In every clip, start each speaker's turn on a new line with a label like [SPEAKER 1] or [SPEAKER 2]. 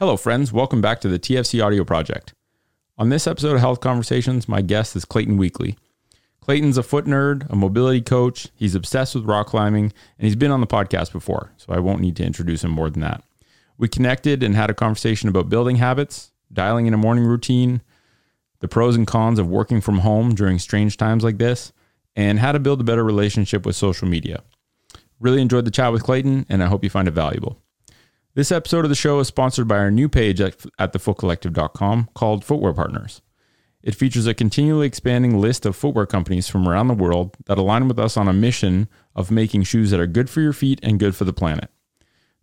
[SPEAKER 1] Hello, friends. Welcome back to the TFC Audio Project. On this episode of Health Conversations, my guest is Clayton Weekly. Clayton's a foot nerd, a mobility coach. He's obsessed with rock climbing, and he's been on the podcast before, so I won't need to introduce him more than that. We connected and had a conversation about building habits, dialing in a morning routine, the pros and cons of working from home during strange times like this, and how to build a better relationship with social media. Really enjoyed the chat with Clayton, and I hope you find it valuable. This episode of the show is sponsored by our new page at, thefootcollective.com called Footwear Partners. It features a continually expanding list of footwear companies from around the world that align with us on a mission of making shoes that are good for your feet and good for the planet.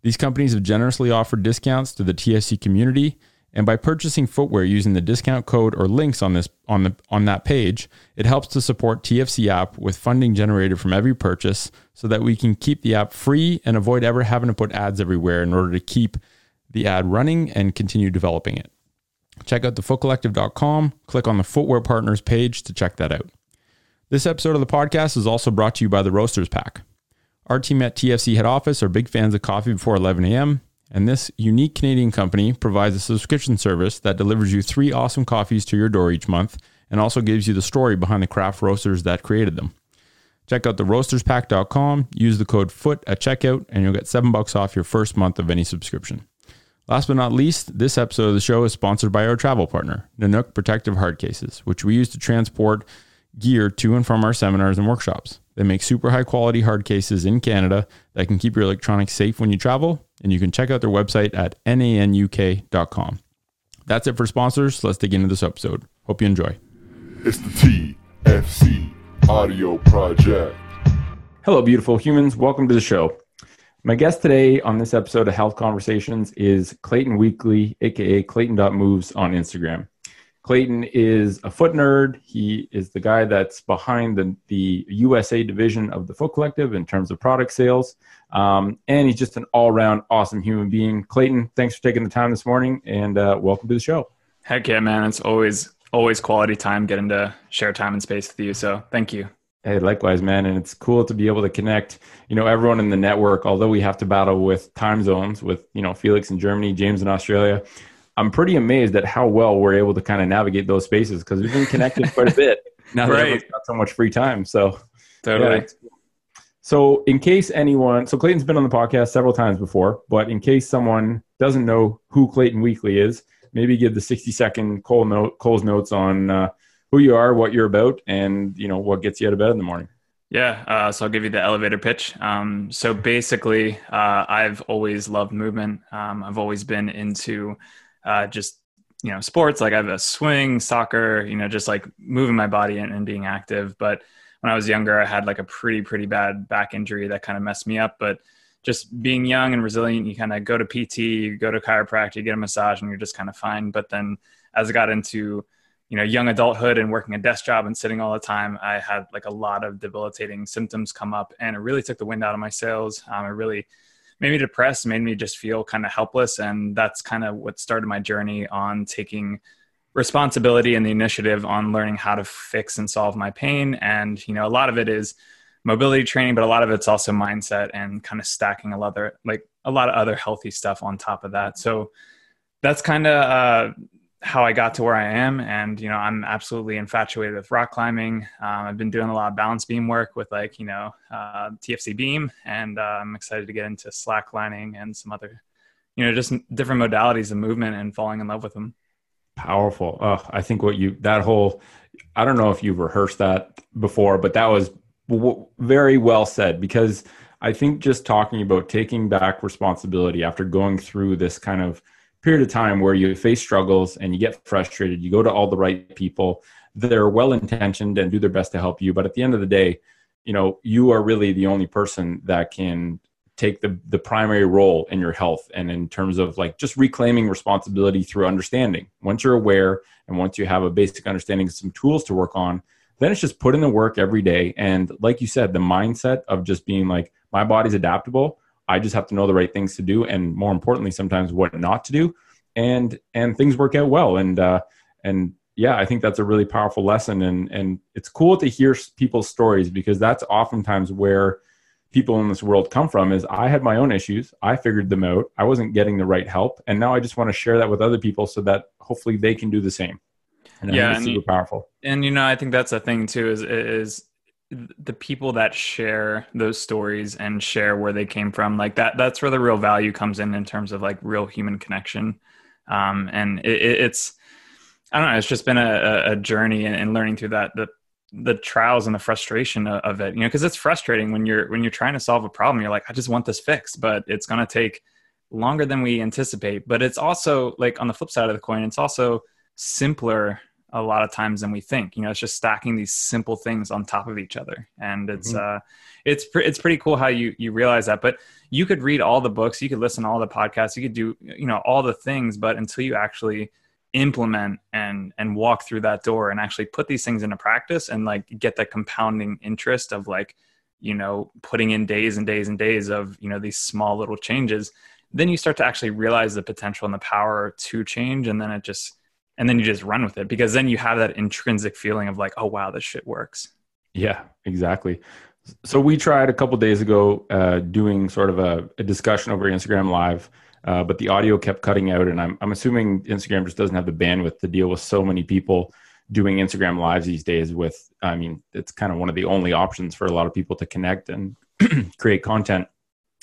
[SPEAKER 1] These companies have generously offered discounts to the TFC community and by purchasing footwear using the discount code or links on this on the on that page, it helps to support TFC app with funding generated from every purchase so that we can keep the app free and avoid ever having to put ads everywhere in order to keep the ad running and continue developing it. Check out thefootcollective.com, click on the footwear partners page to check that out. This episode of the podcast is also brought to you by the Roasters Pack. Our team at TFC head office are big fans of coffee before 11 a.m. And this unique Canadian company provides a subscription service that delivers you three awesome coffees to your door each month and also gives you the story behind the craft roasters that created them. Check out the roasterspack.com, use the code FOOT at checkout, and you'll get seven bucks off your first month of any subscription. Last but not least, this episode of the show is sponsored by our travel partner, Nanuk Protective Hard Cases, which we use to transport gear to and from our seminars and workshops. They make super high quality hard cases in Canada that can keep your electronics safe when you travel, and you can check out their website at nanuk.com. That's it for sponsors. Let's dig into this episode. Hope you enjoy.
[SPEAKER 2] It's the TFC Audio Project.
[SPEAKER 1] Hello, beautiful humans. Welcome to the show. My guest today on this episode of Health Conversations is Clayton Weekly, aka Clayton.moves on Instagram. Clayton is a foot nerd. He is the guy that's behind the, the USA division of the Foot Collective in terms of product sales. Um, and he's just an all around awesome human being. Clayton, thanks for taking the time this morning and uh, welcome to the show.
[SPEAKER 3] Heck yeah, man. It's always, always quality time getting to share time and space with you. So thank you.
[SPEAKER 1] Hey, likewise, man. And it's cool to be able to connect, you know, everyone in the network, although we have to battle with time zones with, you know, Felix in Germany, James in Australia. I'm pretty amazed at how well we're able to kind of navigate those spaces because we've been connected quite a bit now that right. we've got so much free time. So
[SPEAKER 3] totally. Yeah,
[SPEAKER 1] so in case anyone, so Clayton's been on the podcast several times before, but in case someone doesn't know who Clayton Weekly is, maybe give the 60 second Cole note, Cole's notes on uh, who you are, what you're about, and you know what gets you out of bed in the morning.
[SPEAKER 3] Yeah, uh, so I'll give you the elevator pitch. Um, so basically, uh, I've always loved movement. Um, I've always been into uh, just you know sports like i have a swing soccer you know just like moving my body and, and, being active. But when i was younger i had like a pretty pretty bad back injury that kind of messed me up. But just being young and resilient you kind of go to pt you go to chiropractic you get a massage and you're just kind of fine. But then as i got into you know young adulthood and working a desk job and sitting all the time i had like a lot of debilitating symptoms come up and it really took the wind out of my sails. Um, it really made me depressed, made me just feel kind of helpless. And that's kind of what started my journey on taking responsibility and the initiative on learning how to fix and solve my pain. And, you know, a lot of it is mobility training, but a lot of it's also mindset and kind of stacking a lot of like a lot of other healthy stuff on top of that. So that's kind of uh, how I got to where I am. And, you know, I'm absolutely infatuated with rock climbing. Um, I've been doing a lot of balance beam work with like, you know, uh, TFC beam, and uh, I'm excited to get into slacklining and some other, you know, just different modalities of movement and falling in love with them.
[SPEAKER 1] Powerful. I think what you, that whole, I don't know if you've rehearsed that before, but that was w- very well said because I think just talking about taking back responsibility after going through this kind of, period of time where you face struggles and you get frustrated, you go to all the right people. They're well intentioned and do their best to help you. But at the end of the day, you know, you are really the only person that can take the, the primary role in your health and in terms of like just reclaiming responsibility through understanding. Once you're aware and once you have a basic understanding some tools to work on, then it's just put in the work every day. And like you said, the mindset of just being like, my body's adaptable I just have to know the right things to do, and more importantly, sometimes what not to do, and and things work out well. And uh, and yeah, I think that's a really powerful lesson, and and it's cool to hear people's stories because that's oftentimes where people in this world come from is I had my own issues. I figured them out. I wasn't getting the right help. And now I just want to share that with other people so that hopefully they can do the same. And
[SPEAKER 3] Yeah, and
[SPEAKER 1] super powerful.
[SPEAKER 3] and you know i think that's a thing too is is the people that share those stories and share where they came from like that that's where the real value comes in in terms of like real human connection. Um and it, it- it's i don't know it's just been a, a- journey and, learning through that the the trials and the frustration of, of it you know because it's frustrating when you're when you're trying to solve a problem you're like i just want this fixed but it's going to take longer than we anticipate. But it's also like on the flip side of the coin it's also simpler a lot of times than we think. You know, it's just stacking these simple things on top of each other, and it's uh, it's pre- it's pretty cool how you you realize that. But you could read all the books, you could listen to all the podcasts, you could do you know all the things, but until you actually implement and and walk through that door and actually put these things into practice and like get that compounding interest of like you know putting in days and days and days of you know these small little changes then you start to actually realize the potential and the power to change and then it just and then you just run with it because then you have that intrinsic feeling of like oh wow this shit works
[SPEAKER 1] Yeah, exactly. So we tried a couple days ago uh, doing sort of a, a discussion over Instagram Live, uh, but the audio kept cutting out, and I'm I'm assuming Instagram just doesn't have the bandwidth to deal with so many people doing Instagram Lives these days. With I mean, it's kind of one of the only options for a lot of people to connect and create content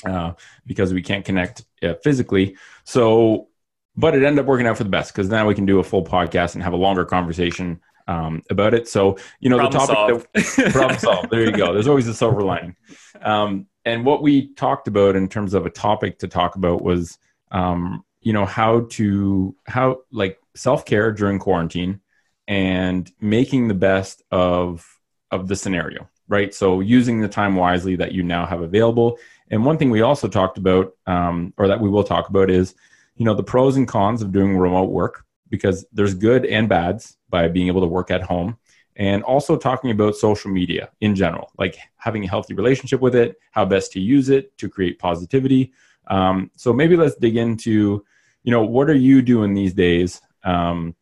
[SPEAKER 1] uh, because we can't connect uh, physically. So, but it ended up working out for the best because now we can do a full podcast and have a longer conversation um, about it. So, you know,
[SPEAKER 3] Problem
[SPEAKER 1] the topic that problem solved. There you go. There's always a silver lining. Um, and what we talked about in terms of a topic to talk about was, um, you know, how to how like self care during quarantine and making the best of of the scenario, right? So using the time wisely that you now have available. And one thing we also talked about, um, or that we will talk about, is you know the pros and cons of doing remote work because there's good and bads by being able to work at home and also talking about social media in general, like having a healthy relationship with it, how best to use it to create positivity. Um, so maybe let's dig into, you know, what are you doing these days um,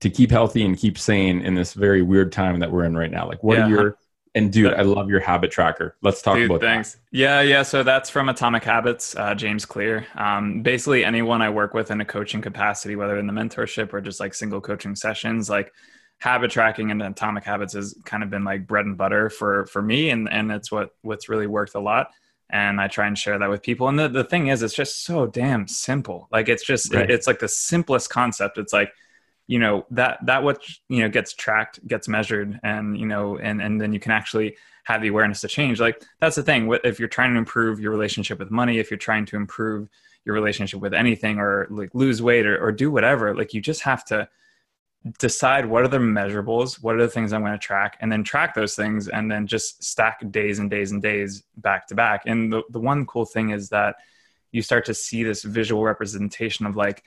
[SPEAKER 1] to keep healthy and keep sane in this very weird time that we're in right now? Like, what
[SPEAKER 3] Yeah.
[SPEAKER 1] are your and dude, I love your habit tracker. Let's talk
[SPEAKER 3] Dude,
[SPEAKER 1] about
[SPEAKER 3] thanks. Yeah, yeah. So that's from Atomic Habits, uh, James Clear. Um, basically, anyone I work with in a coaching capacity, whether in the mentorship or just like single coaching sessions, like habit tracking and Atomic Habits has kind of been like bread and butter for for me, and and it's what what's really worked a lot. And I try and share that with people. And the, the thing is, it's just so damn simple. Like it's just
[SPEAKER 1] Right.
[SPEAKER 3] it's like the simplest concept. It's like you know that that what you know gets tracked gets measured and you know and and then you can actually have the awareness to change. Like that's the thing if you're trying to improve your relationship with money if you're trying to improve your relationship with anything or like lose weight or, or do whatever like you just have to decide what are the measurables what are the things i'm going to track and then track those things and then just stack days and days and days back to back. And the, the one cool thing is that you start to see this visual representation of like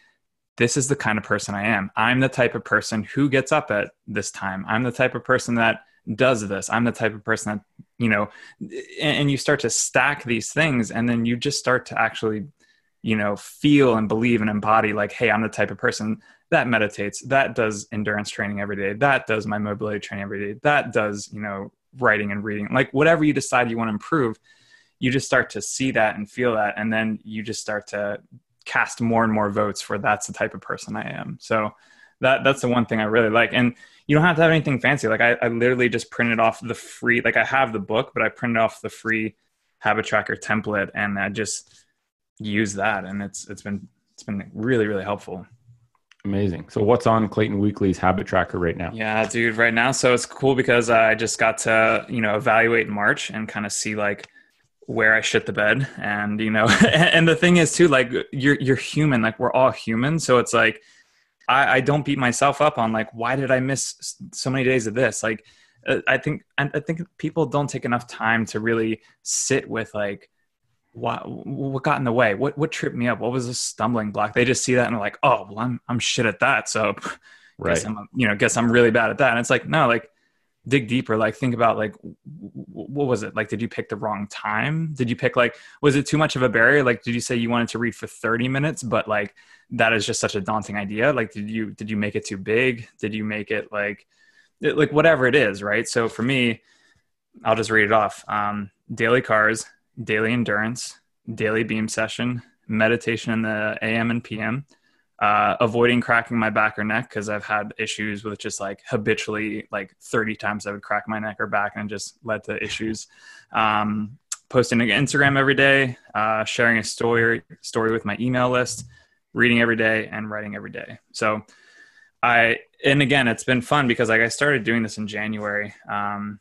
[SPEAKER 3] this is the kind of person I am. I'm the type of person who gets up at this time. I'm the type of person that does this. I'm the type of person that, you know, and, and you start to stack these things and then you just start to actually, you know, feel and believe and embody like, hey, I'm the type of person that meditates, that does endurance training every day, that does my mobility training every day, that does, you know, writing and reading. Like whatever you decide you want to improve, you just start to see that and feel that and then you just start to cast more and more votes for that's the type of person I am. So that that's the one thing I really like. And you don't have to have anything fancy. Like I, I literally just printed off the free like I have the book, but I printed off the free habit tracker template and I just use that and it's it's been it's been really, really helpful.
[SPEAKER 1] Amazing. So what's on Clayton Weekly's habit tracker right now?
[SPEAKER 3] Yeah, dude, right now. So it's cool because I just got to, you know, evaluate in March and kind of see like where I shit the bed. And, you know, and the thing is too, like you're you're human, like we're all human. So it's like I, I don't beat myself up on like why did I miss so many days of this? Like uh, I think I I think people don't take enough time to really sit with like what what got in the way? What what tripped me up? What was a stumbling block? They just see that and they're like, oh, well, I'm I'm shit at that. So
[SPEAKER 1] Right.
[SPEAKER 3] guess I'm, you know, guess I'm really bad at that. And it's like, no, like dig deeper. Like think about like, what was it? Like, did you pick the wrong time? Did you pick like, was it too much of a barrier? Like, did you say you wanted to read for 30 minutes, but like, that is just such a daunting idea. Like, did you, did you make it too big? Did you make it like, like whatever it is. Right. So for me, I'll just read it off. Um, daily CARs, daily endurance, daily beam session, meditation in the AM and PM, uh, avoiding cracking my back or neck because I've had issues with just like habitually like 30 times I would crack my neck or back and just led to issues. Um, posting to Instagram every day, uh, sharing a story story with my email list, reading every day, and writing every day. So I and again, it's been fun because like I started doing this in January, um,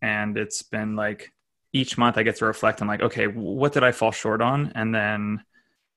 [SPEAKER 3] and it's been like each month I get to reflect on like, okay, what did I fall short on, and then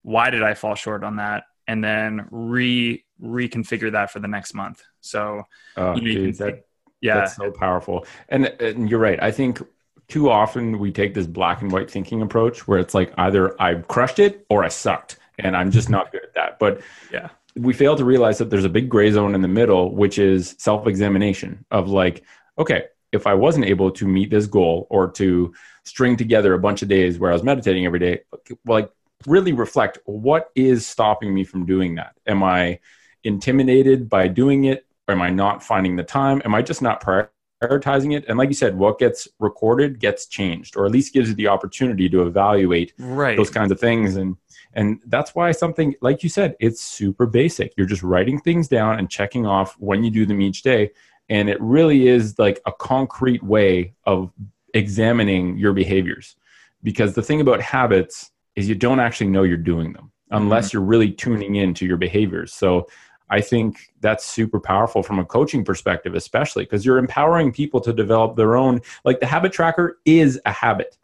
[SPEAKER 3] why did I fall short on that, and then re reconfigure that for the next month. So
[SPEAKER 1] oh, you know, that, yeah, that's so powerful. And, and you're right. I think too often we take this black and white thinking approach where it's like either I crushed it or I sucked, and I'm just not good at that. But
[SPEAKER 3] yeah,
[SPEAKER 1] we fail to realize that there's a big gray zone in the middle, which is self examination of like, okay, if I wasn't able to meet this goal or to string together a bunch of days where I was meditating every day, like really reflect what is stopping me from doing that? Am I intimidated by doing it? Or am I not finding the time? Am I just not prioritizing it? And like you said, what gets recorded gets changed, or at least gives you the opportunity to evaluate
[SPEAKER 3] right.
[SPEAKER 1] those kinds of things. And and that's why something like you said, it's super basic. You're just writing things down and checking off when you do them each day. And it really is like a concrete way of examining your behaviors. Because the thing about habits is you don't actually know you're doing them unless mm-hmm. you're really tuning into your behaviors. So I think that's super powerful from a coaching perspective, especially because you're empowering people to develop their own. Like the habit tracker is a habit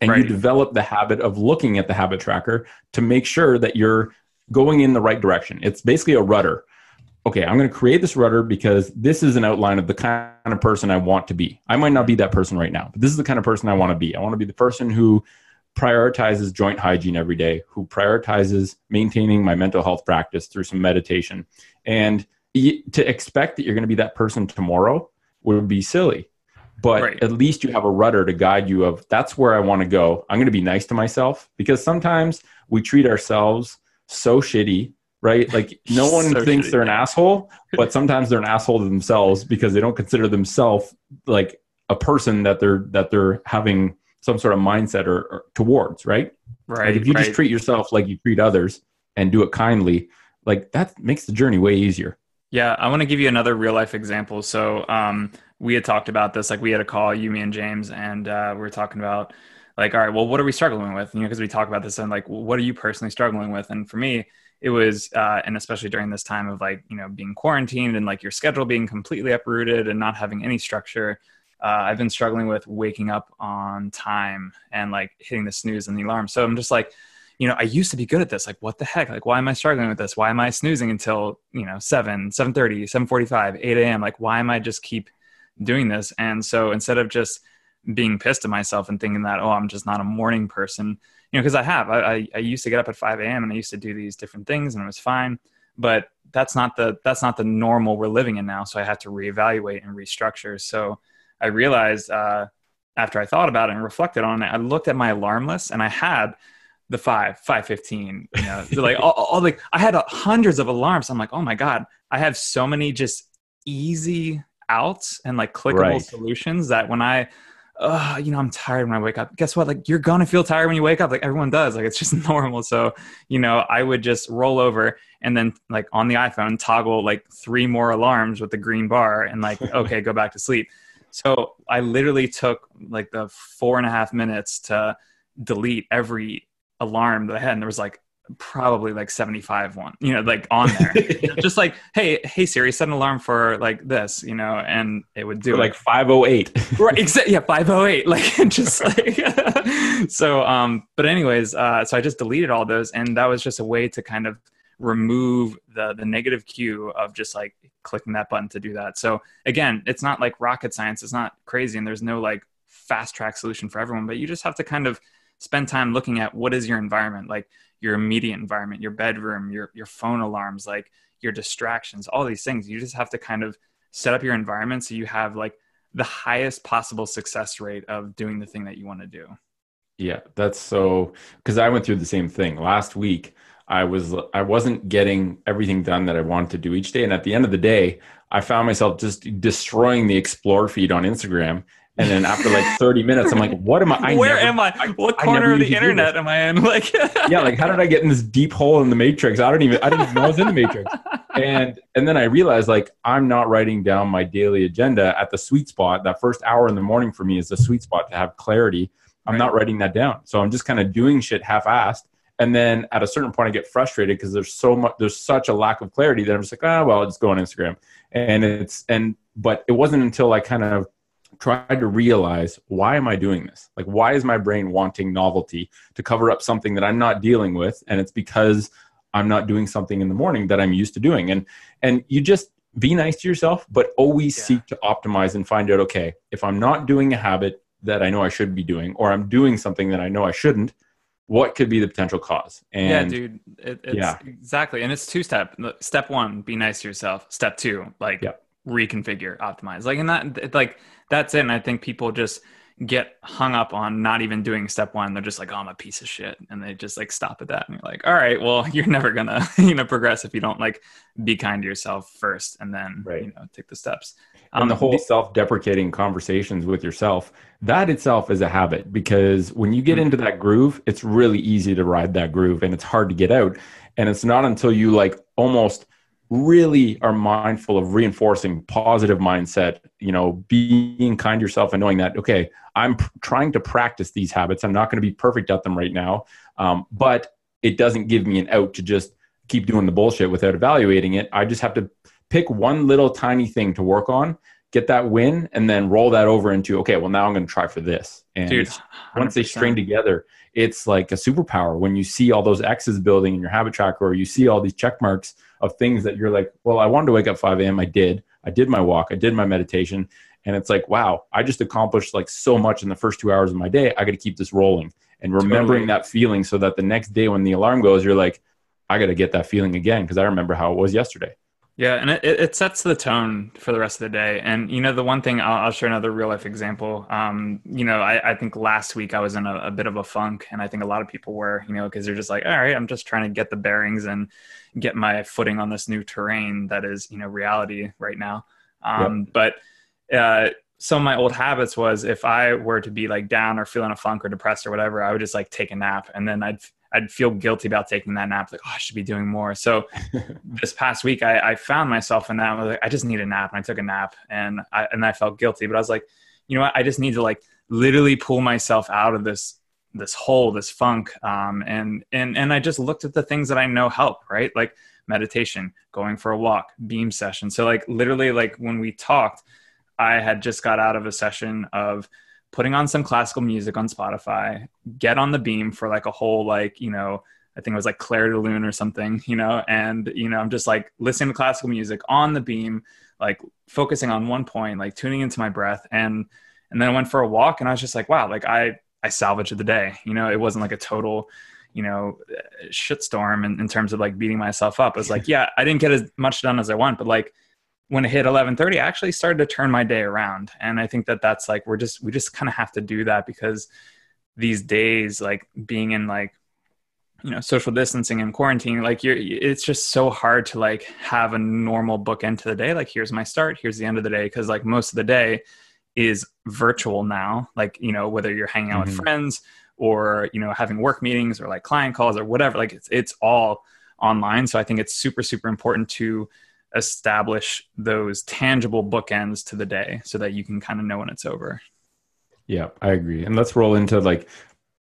[SPEAKER 1] and right. you develop the habit of looking at the habit tracker to make sure that you're going in the right direction. It's basically a rudder. Okay, I'm going to create this rudder because this is an outline of the kind of person I want to be. I might not be that person right now, but this is the kind of person I want to be. I want to be the person who prioritizes joint hygiene every day, who prioritizes maintaining my mental health practice through some meditation. And to expect that you're going to be that person tomorrow would be silly but right. at least you have a rudder to guide you of that's where I want to go. I'm going to be nice to myself because sometimes we treat ourselves so shitty, right? Like no one so thinks shitty. they're an asshole, but sometimes they're an asshole to themselves because they don't consider themselves like a person that they're that they're having some sort of mindset or, or towards, right?
[SPEAKER 3] Right.
[SPEAKER 1] Like if you
[SPEAKER 3] right.
[SPEAKER 1] just treat yourself like you treat others and do it kindly, like that makes the journey way easier.
[SPEAKER 3] Yeah, I want to give you another real life example. So, um, we had talked about this. Like, we had a call, you, me, and James, and uh, we were talking about, like, all right, well, what are we struggling with? You know, because we talk about this and like, what are you personally struggling with? And for me, it was, uh, and especially during this time of like, you know, being quarantined and like your schedule being completely uprooted and not having any structure. Uh, I've been struggling with waking up on time and like hitting the snooze and the alarm. So I'm just like, you know, I used to be good at this. Like, what the heck? Like, why am I struggling with this? Why am I snoozing until, you know, 7, 7.30, 7.45, 8 a.m.? Like, why am I just keep doing this? And so instead of just being pissed at myself and thinking that, oh, I'm just not a morning person, you know, because I have. I, I, I used to get up at 5 a.m. and I used to do these different things and it was fine. But that's not the that's not the normal we're living in now. So I have to reevaluate and restructure. So I realized uh, after I thought about it and reflected on it, I looked at my alarm list and I had – the five, five fifteen. You know, like all, all like I had hundreds of alarms. I'm like, oh my god, I have so many just easy outs and like clickable right. solutions that when I, uh, you know, I'm tired when I wake up. Guess what? Like you're gonna feel tired when you wake up. Like everyone does. Like it's just normal. So you know, I would just roll over and then like on the iPhone toggle like three more alarms with the green bar and like okay, go back to sleep. So I literally took like the four and a half minutes to delete every alarm that I had, and there was like probably like 75 one you know like on there. Just like hey hey siri set an alarm for like this you know and it would do
[SPEAKER 1] like 508
[SPEAKER 3] right exactly yeah 508 like just like so um but anyways uh so i just deleted all those and that was just a way to kind of remove the the negative cue of just like clicking that button to do that. So again it's not like rocket science it's not crazy and there's no like fast track solution for everyone but you just have to kind of spend time looking at what is your environment like your immediate environment your bedroom your your phone alarms like your distractions all these things. You just have to kind of set up your environment so you have like the highest possible success rate of doing the thing that you want to do.
[SPEAKER 1] Yeah that's so because i went through the same thing. Last week i was i wasn't getting everything done that i wanted to do each day and at the end of the day i found myself just destroying the explore feed on instagram And then after like 30 minutes, I'm like, what am I? I
[SPEAKER 3] Where
[SPEAKER 1] never-
[SPEAKER 3] am I? What
[SPEAKER 1] I
[SPEAKER 3] corner
[SPEAKER 1] never
[SPEAKER 3] of the
[SPEAKER 1] used to do
[SPEAKER 3] internet am I in? Like,
[SPEAKER 1] yeah, like how did I get in this deep hole in the matrix? I don't even I didn't even know I was in the matrix. And and then I realized like I'm not writing down my daily agenda at the sweet spot. That first hour in the morning for me is the sweet spot to have clarity. I'm
[SPEAKER 3] Right.
[SPEAKER 1] not writing that down. So I'm just kind of doing shit half-assed. And then at a certain point I get frustrated because there's so much there's such a lack of clarity that I'm just like, ah, well, I'll just go on Instagram. And it's and but it wasn't until I kind of tried to realize why am I doing this? Like why is my brain wanting novelty to cover up something that I'm not dealing with and it's because I'm not doing something in the morning that I'm used to doing. And and you just be nice to yourself but always
[SPEAKER 3] Yeah.
[SPEAKER 1] seek to optimize and find out okay, if I'm not doing a habit that I know I should be doing or I'm doing something that I know I shouldn't, what could be the potential cause? And
[SPEAKER 3] yeah, dude. It, it's
[SPEAKER 1] Yeah.
[SPEAKER 3] exactly. And it's two step. Step one, be nice to yourself. Step two, like
[SPEAKER 1] Yeah.
[SPEAKER 3] reconfigure, optimize. Like, and that, like, that's it. And I think people just get hung up on not even doing step one. They're just like, oh, I'm a piece of shit. And they just like stop at that. And you're like, all right, well, you're never gonna, you know, progress if you don't like be kind to yourself first and then,
[SPEAKER 1] Right.
[SPEAKER 3] you know, take the steps.
[SPEAKER 1] And the
[SPEAKER 3] Um,
[SPEAKER 1] whole self-deprecating conversations with yourself that itself is a habit because when you get into that groove it's really easy to ride that groove and it's hard to get out. And it's not until you like almost really are mindful of reinforcing positive mindset you know being kind to yourself and knowing that okay i'm pr- trying to practice these habits. I'm not going to be perfect at them right now um, but it doesn't give me an out to just keep doing the bullshit without evaluating it. I just have to pick one little tiny thing to work on, get that win, and then roll that over into okay, well now I'm going to try for this. And
[SPEAKER 3] dude,
[SPEAKER 1] once they string together, it's like a superpower. When you see all those X's building in your habit tracker, or you see all these check marks of things that you're like, well, I wanted to wake up 5 a.m. I did. I did my walk. I did my meditation. And it's like, wow, I just accomplished like so much in the first two hours of my day. I got to keep this rolling and remembering
[SPEAKER 3] Totally.
[SPEAKER 1] that feeling so that the next day when the alarm goes, you're like, I got to get that feeling again because I remember how it was yesterday.
[SPEAKER 3] Yeah, and it, it sets the tone for the rest of the day. And you know, the one thing I'll, I'll share another real life example. Um, you know, I, I think last week I was in a, a bit of a funk, and I think a lot of people were, you know, because they're just like, all right, I'm just trying to get the bearings and get my footing on this new terrain that is, you know, reality right now. Um, But uh, some of my old habits was if I were to be like down or feeling a funk or depressed or whatever, I would just like take a nap, and then I'd I'd feel guilty about taking that nap, like oh, I should be doing more. So this past week, I, I found myself in that. I was like, I just need a nap, and I took a nap, and I and I felt guilty, but I was like, you know what? I just need to like literally pull myself out of this this hole, this funk, um, and and and I just looked at the things that I know help, right? Like meditation, going for a walk, beam session. So like literally, like when we talked, I had just got out of a session of putting on some classical music on Spotify, get on the beam for like a whole like, you know, I think it was like Clair de Lune or something, you know, and you know, I'm just like listening to classical music on the beam, like focusing on one point, like tuning into my breath and and then I went for a walk and I was just like, wow, like I I salvaged the day. You know, it wasn't like a total, you know, shitstorm in, in terms of like beating myself up. It was like, yeah, I didn't get as much done as I want, but like when it hit 11:30 I actually started to turn my day around. And I think that that's like we're just we just kind of have to do that because these days like being in like you know social distancing and quarantine like you're it's just so hard to like have a normal bookend to the day. Like here's my start here's the end of the day. Because like most of the day is virtual now. Like you know whether you're hanging out with
[SPEAKER 1] Mhm.
[SPEAKER 3] friends or you know having work meetings or like client calls or whatever like it's it's all online. So i think it's super super important to establish those tangible bookends to the day so that you can kind of know when it's over
[SPEAKER 1] Yeah, I agree. And let's roll into like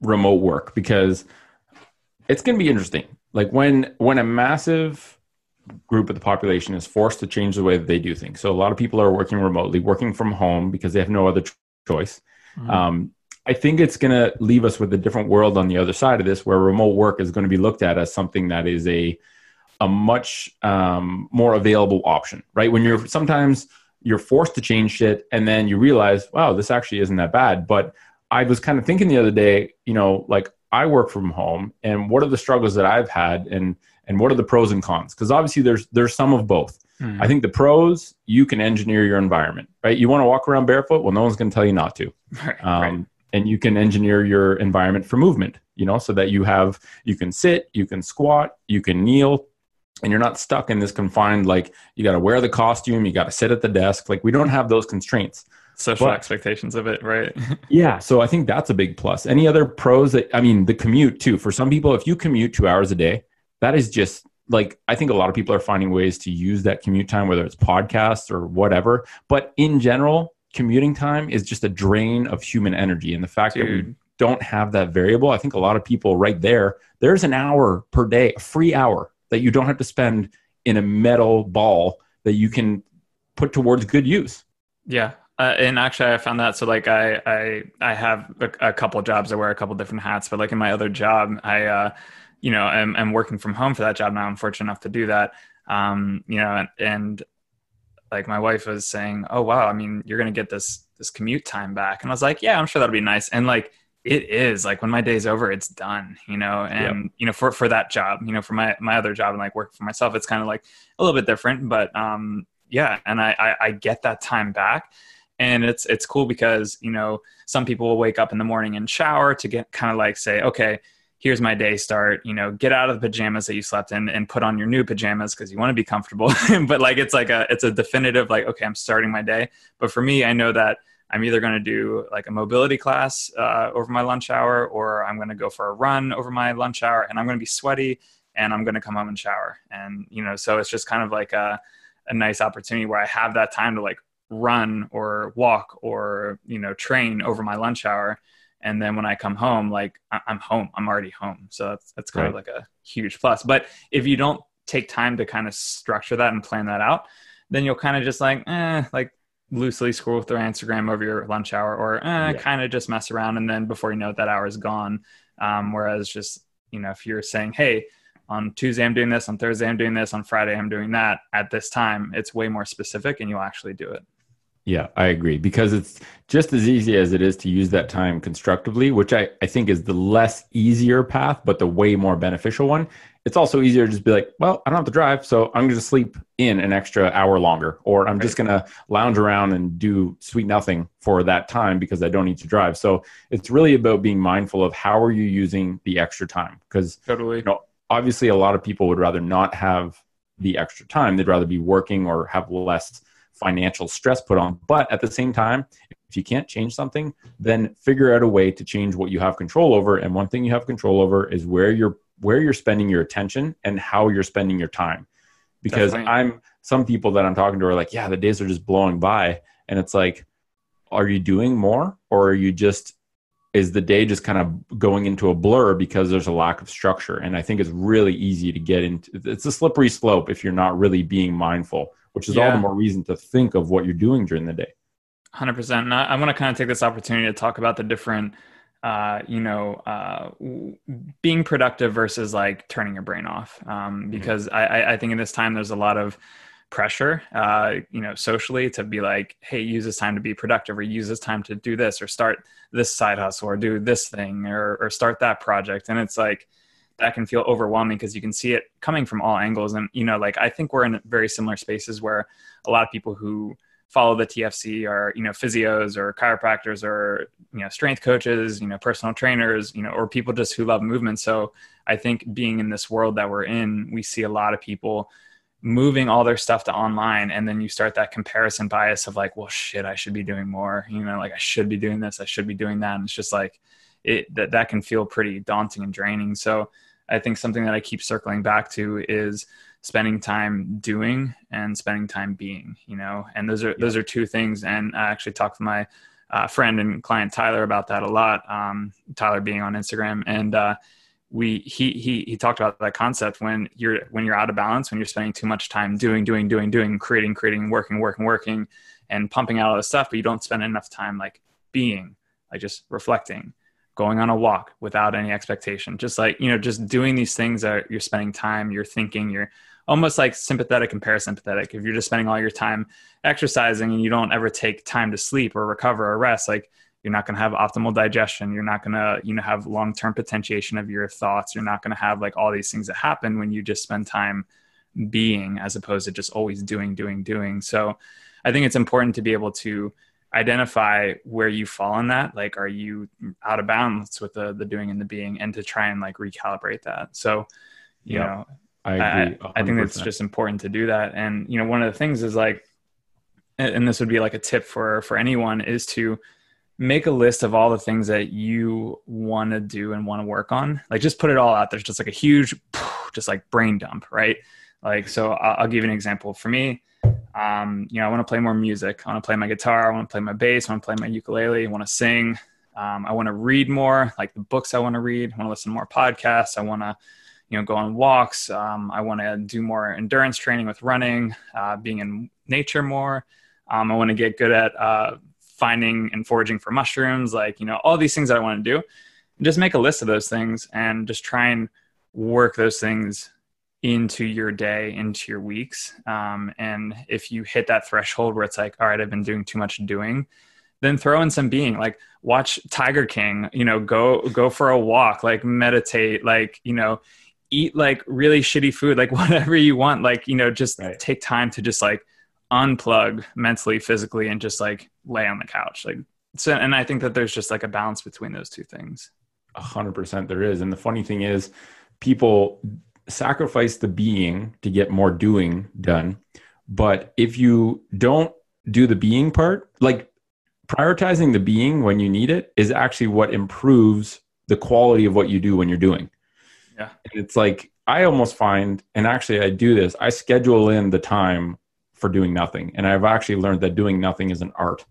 [SPEAKER 1] remote work because it's going to be interesting. Like when when a massive group of the population is forced to change the way that they do things. So a lot of people are working remotely, working from home because they have no other ch- choice.
[SPEAKER 3] Mhm.
[SPEAKER 1] Um, I think it's going to leave us with a different world on the other side of this, where remote work is going to be looked at as something that is a a much um, more available option, right? When you're sometimes you're forced to change shit, and then you realize, wow, this actually isn't that bad. But I was kind of thinking the other day, you know, like I work from home, and what are the struggles that I've had, and and what are the pros and cons? Because obviously there's there's some of both.
[SPEAKER 3] Mhm.
[SPEAKER 1] I think the pros, you can engineer your environment, right? You want to walk around barefoot? Well, no one's going to tell you not to
[SPEAKER 3] right,
[SPEAKER 1] um,
[SPEAKER 3] right.
[SPEAKER 1] and you can engineer your environment for movement you know so that you have you can sit you can squat you can kneel and you're not stuck in this confined like you got to wear the costume you got to sit at the desk like we don't have those constraints
[SPEAKER 3] social
[SPEAKER 1] But-
[SPEAKER 3] expectations of it, right?
[SPEAKER 1] Yeah, so I think that's a big plus. Any other pros that I mean, the commute too. For some people, if you commute two hours a day, that is just like I think a lot of people are finding ways to use that commute time, whether it's podcasts or whatever. But in general, commuting time is just a drain of human energy, and the fact that we don't have that variable, I think a lot of people right there. There's an hour per day, a free hour that you don't have to spend in a metal ball that you can put towards good use.
[SPEAKER 3] Yeah. Uh, and actually, I found that. So, like, I I I have a, a couple jobs. I wear a couple different hats, but like in my other job, I uh, you know, am, am working from home for that job now. I'm fortunate enough to do that. Um, you know, and, and like my wife was saying, "Oh wow, I mean, you're gonna get this this commute time back," and I was like, "Yeah, I'm sure that'll be nice." And like, it is like when my day's over, it's done. You know, and you know, for for that job, you know, for my my other job and like work for myself, it's kind of like a little bit different, but um, yeah, and I, I I get that time back and it's it's cool because you know some people will wake up in the morning and shower to get kind of like say okay here's my day start you know get out of the pajamas that you slept in and put on your new pajamas because you want to be comfortable but like it's like a it's a definitive like okay i'm starting my day but for me i know that i'm either going to do like a mobility class uh, over my lunch hour or i'm going to go for a run over my lunch hour and i'm going to be sweaty and i'm going to come home and shower. And you know so it's just kind of like a, a nice opportunity where i have that time to like run or walk or you know train over my lunch hour. And then when i come home like I- i'm home. I'm already home. So that's, that's kind of like a huge plus. But if you don't take time to kind of structure that and plan that out then you'll kind of just like eh, like loosely scroll through instagram over your lunch hour or eh,
[SPEAKER 1] Yeah.
[SPEAKER 3] kind of just mess around and then before you know it that hour is gone um, whereas just you know if you're saying hey on Tuesday I'm doing this, on Thursday I'm doing this, on Friday I'm doing that at this time, it's way more specific and you'll actually do it.
[SPEAKER 1] Yeah, I agree because it's just as easy as it is to use that time constructively, which I, I think is the less easier path, but the way more beneficial one. It's also easier to just be like, well, I don't have to drive, so I'm going to sleep in an extra hour longer, or I'm just going to lounge around and do sweet nothing for that time because I don't need to drive. So it's really about being mindful of how are you using the extra time because
[SPEAKER 3] Totally.
[SPEAKER 1] you know, obviously a lot of people would rather not have the extra time. They'd rather be working or have less financial stress put on. But at the same time, if you can't change something, then figure out a way to change what you have control over. And one thing you have control over is where you're where you're spending your attention and how you're spending your time. Because
[SPEAKER 3] Definitely.
[SPEAKER 1] I'm some people that I'm talking to are like, yeah, the days are just blowing by. And it's like, are you doing more or are you just is the day just kind of going into a blur because there's a lack of structure and i think it's really easy to get into it's a slippery slope if you're not really being mindful which is all the more reason to think of what you're doing during the day
[SPEAKER 3] 100%. And I, I want to kind of take this opportunity to talk about the different, uh, you know, uh, w- being productive versus like turning your brain off. Um, because I, I, I think in this time there's a lot of pressure, uh, you know, socially to be like, hey, use this time to be productive or use this time to do this or start this side hustle or do this thing or, or start that project. And it's like, that can feel overwhelming because you can see it coming from all angles. And, you know, like I think we're in very similar spaces where a lot of people who follow the TFC are, you know, physios or chiropractors or, you know, strength coaches, you know, personal trainers, you know, or people just who love movement. So I think being in this world that we're in, we see a lot of people moving all their stuff to online and then you start that comparison bias of like well shit i should be doing more you know like i should be doing this i should be doing that and it's just like it that, that can feel pretty daunting and draining so i think something that i keep circling back to is spending time doing and spending time being you know? And those are those are two things. And i actually talked to my uh, friend and client tyler about that a lot um, tyler being on instagram. And uh, we he he he talked about that concept when you're when you're out of balance when you're spending too much time doing doing doing doing creating creating working working working and pumping out all this stuff but you don't spend enough time like being like just reflecting going on a walk without any expectation. Just like you know just doing these things that you're spending time you're thinking you're almost like sympathetic and parasympathetic. If you're just spending all your time exercising and you don't ever take time to sleep or recover or rest like you're not going to have optimal digestion. You're not going to you know have long-term potentiation of your thoughts. You're not going to have like all these things that happen when you just spend time being as opposed to just always doing doing doing. So i think it's important to be able to identify where you fall in that. Like are you out of balance with the the doing and the being and to try and like recalibrate that. So you
[SPEAKER 1] Yeah,
[SPEAKER 3] know
[SPEAKER 1] i agree
[SPEAKER 3] I think it's just important to do that. And, you know, one of the things is like, and this would be like a tip for for anyone is to make a list of all the things that you want to do and want to work on. Like just put it all out there's just like a huge just like brain dump right? Like so i'll, I'll give you an example. For me um, you know i want to play more music. I want to play my guitar. I want to play my bass. I want to play my ukulele. I want to sing. Um, i want to read more like the books i want to read. I want to listen to more podcasts. I want to you know go on walks. Um, i want to do more endurance training with running uh, being in nature more. Um, i want to get good at uh, finding and foraging for mushrooms like you know all these things that i want to do. And just make a list of those things and just try and work those things into your day into your weeks. Um, and if you hit that threshold where it's like all right i've been doing too much doing then throw in some being like watch tiger king you know go go for a walk like meditate like you know eat like really shitty food like whatever you want like you know just
[SPEAKER 1] Right.
[SPEAKER 3] take time to just like unplug mentally physically and just like lay on the couch like so and i think that there's just like a balance between those two things
[SPEAKER 1] A hundred percent there is. And the funny thing is, people sacrifice the being to get more doing done. But if you don't do the being part, like prioritizing the being when you need it is actually what improves the quality of what you do when you're doing.
[SPEAKER 3] Yeah.
[SPEAKER 1] And it's like I almost find, and actually I do this, I schedule in the time for doing nothing. And I've actually learned that doing nothing is an art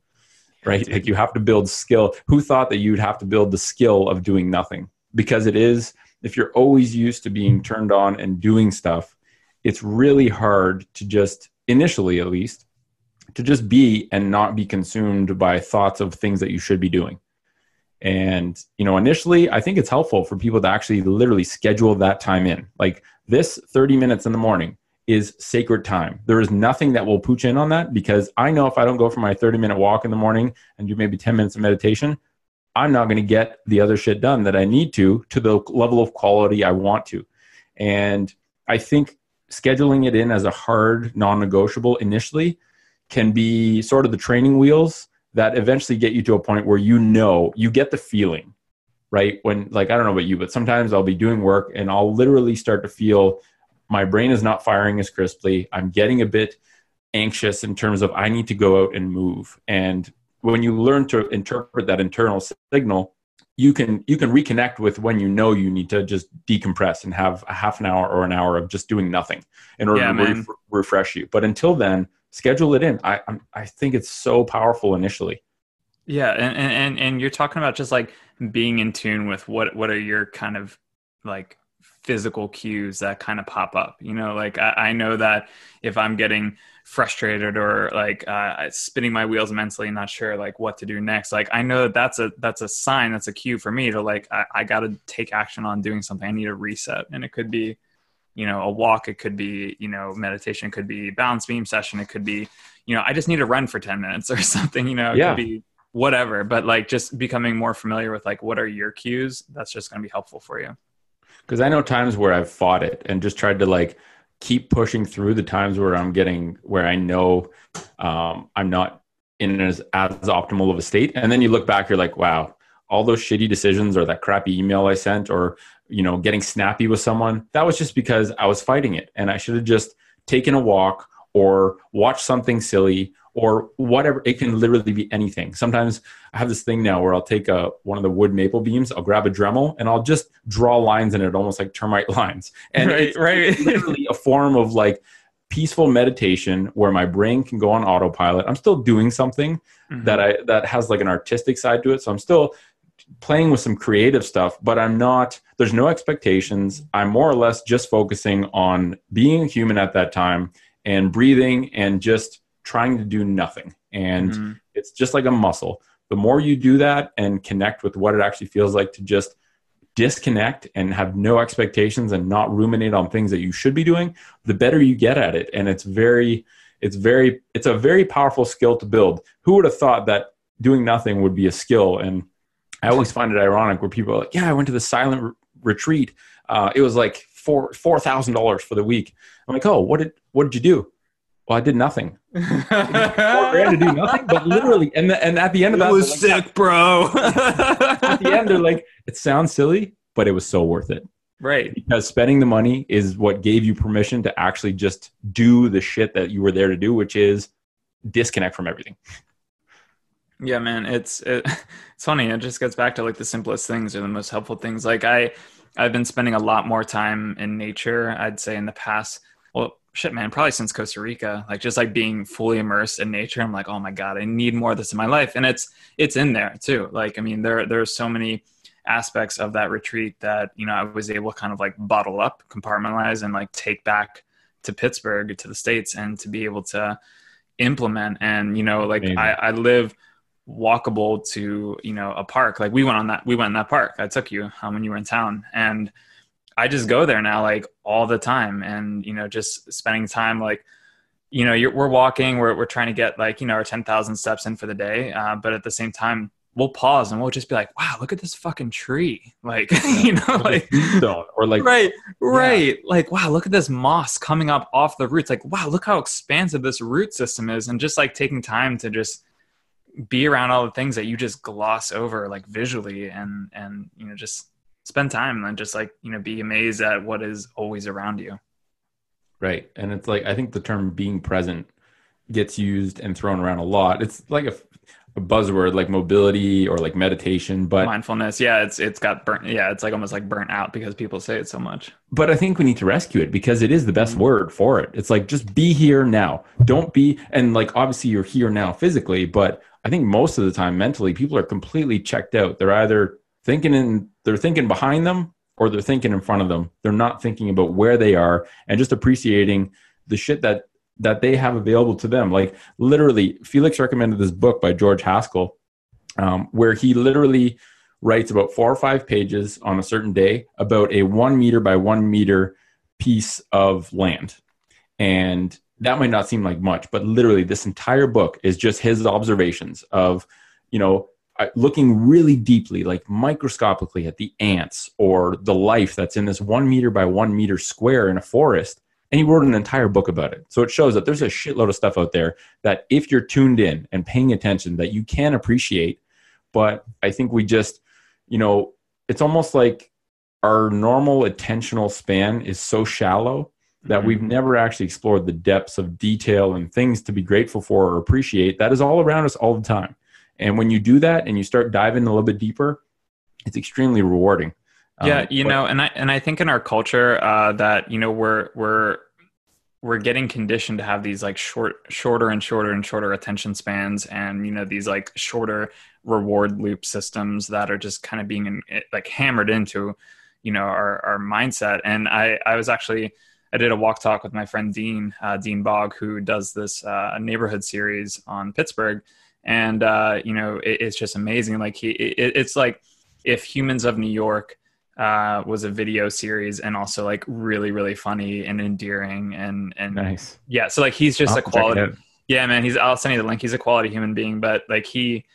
[SPEAKER 1] right? Like you have to build skill. Who thought that you'd have to build the skill of doing nothing? Because it is, if you're always used to being turned on and doing stuff, it's really hard to just, initially at least, to just be and not be consumed by thoughts of things that you should be doing. And, you know, initially, I think it's helpful for people to actually literally schedule that time in. Like this 30 minutes in the morning is sacred time. There is nothing that will pooch in on that because I know if I don't go for my 30 minute walk in the morning and do maybe 10 minutes of meditation, I'm not going to get the other shit done that I need to to the level of quality I want to. And I think scheduling it in as a hard non negotiable initially can be sort of the training wheels that eventually get you to a point where you know you get the feeling right? When like i don't know about you but sometimes i'll be doing work and i'll literally start to feel my brain is not firing as crisply. I'm getting a bit anxious in terms of i need to go out and move. And when you learn to interpret that internal signal you can you can reconnect with when you know you need to just decompress and have a half an hour or an hour of just doing nothing in order
[SPEAKER 3] Yeah,
[SPEAKER 1] to ref- refresh you. But until then schedule it in i I'm, i think it's so powerful initially
[SPEAKER 3] Yeah, and, and and you're talking about just like being in tune with what what are your kind of like physical cues that kind of pop up. You know, like I, I know that if I'm getting frustrated or like uh, spinning my wheels mentally, not sure like what to do next, like I know that that's a that's a sign, that's a cue for me to like I, I got to take action on doing something. I need a reset, and it could be you know a walk it could be you know meditation it could be balance beam session it could be you know i just need to run for 10 minutes or something you know it
[SPEAKER 1] Yeah.
[SPEAKER 3] could be whatever. But like just becoming more familiar with like what are your cues that's just going to be helpful for you.
[SPEAKER 1] Because i know times where i've fought it and just tried to like keep pushing through the times where i'm getting where i know um, i'm not in as, as optimal of a state. And then you look back you're like wow all those shitty decisions or that crappy email i sent or you know getting snappy with someone that was just because i was fighting it and i should have just taken a walk or watched something silly or whatever it can literally be anything sometimes i have this thing now where i'll take a one of the wood maple beams i'll grab a dremel and i'll just draw lines in it almost like termite lines and
[SPEAKER 3] Right,
[SPEAKER 1] it's
[SPEAKER 3] right.
[SPEAKER 1] literally a form of like peaceful meditation where my brain can go on autopilot i'm still doing something
[SPEAKER 3] Mm-hmm.
[SPEAKER 1] that I that has like an artistic side to it. So I'm still playing with some creative stuff, but I'm not there's no expectations. I'm more or less just focusing on being human at that time and breathing and just trying to do nothing. And
[SPEAKER 3] Mhm.
[SPEAKER 1] it's just like a muscle. The more you do that and connect with what it actually feels like to just disconnect and have no expectations and not ruminate on things that you should be doing, the better you get at it. And it's very it's very it's a very powerful skill to build who would have thought that doing nothing would be a skill and i always find it ironic where people are like yeah i went to the silent re- retreat uh, it was like four four thousand dollars for the week. I'm like oh what did what did you do? Well i did nothing. To do nothing but literally and the, and at the end of that
[SPEAKER 3] it was
[SPEAKER 1] like,
[SPEAKER 3] sick bro.
[SPEAKER 1] At the end they're like it sounds silly but it was so worth it.
[SPEAKER 3] Right.
[SPEAKER 1] Because spending the money is what gave you permission to actually just do the shit that you were there to do, which is disconnect from everything.
[SPEAKER 3] Yeah, man, it's it, it's funny. It just gets back to like the simplest things or the most helpful things. Like I, I've been spending a lot more time in nature. I'd say in the past, well, shit, man, probably since Costa Rica. Like just like being fully immersed in nature. I'm like, oh my god, I need more of this in my life, and it's it's in there too. Like I mean, there there are so many aspects of that retreat that you know I was able to kind of like bottle up, compartmentalize, and like take back to Pittsburgh to the states, and to be able to implement. And you know, like I, I live walkable to you know a park. Like we went on that we went in that park. I took you um, when you were in town. And i just go there now like all the time. And you know just spending time like you know we're walking we're, we're trying to get like you know our 10000 steps in for the day. Uh, but at the same time we'll pause and we'll just be like wow look at this fucking tree. Like you know like
[SPEAKER 1] or like
[SPEAKER 3] right right. Yeah. like wow look at this moss coming up off the roots. Like wow look how expansive this root system is. And just like taking time to just be around all the things that you just gloss over like visually and and you know just spend time and just like you know be amazed at what is always around you.
[SPEAKER 1] Right. And it's like i think the term being present gets used and thrown around a lot. It's like a, a buzzword like mobility or like meditation but
[SPEAKER 3] mindfulness. Yeah it's it's got burnt yeah it's like almost like burnt out because people say it so much.
[SPEAKER 1] But i think we need to rescue it because it is the best mm-hmm. word for it. It's like just be here now. Don't be and like obviously you're here now physically but I think most of the time mentally people are completely checked out. They're either thinking in they're thinking behind them or they're thinking in front of them. They're not thinking about where they are and just appreciating the shit that that they have available to them. Like literally, Felix recommended this book by George Haskell, um, where he literally writes about four or five pages on a certain day about a one meter by one meter piece of land. And that might not seem like much, but literally this entire book is just his observations of, you know, looking really deeply, like microscopically at the ants or the life that's in this one meter by one meter square in a forest. And he wrote an entire book about it. So it shows that there's a shitload of stuff out there that if you're tuned in and paying attention, that you can appreciate. But I think we just, you know, it's almost like our normal attentional span is so shallow that mm-hmm. we've never actually explored the depths of detail and things to be grateful for or appreciate. That is all around us all the time. And when you do that and you start diving a little bit deeper it's extremely rewarding.
[SPEAKER 3] Yeah um, you but, know and i and i think in our culture uh, that you know we're we're we're getting conditioned to have these like short shorter and shorter and shorter attention spans and you know these like shorter reward loop systems that are just kind of being in, like hammered into you know our our mindset. And i i was actually I did a walk talk with my friend Dean uh, Dean Bog, who does this uh, neighborhood series on Pittsburgh, and uh, you know it, it's just amazing. Like he, it, it's like if Humans of New York uh, was a video series and also like really really funny and endearing and and
[SPEAKER 1] nice.
[SPEAKER 3] Yeah, so like he's just I'll a quality. Yeah, man. He's I'll send you the link. He's a quality human being, but like he.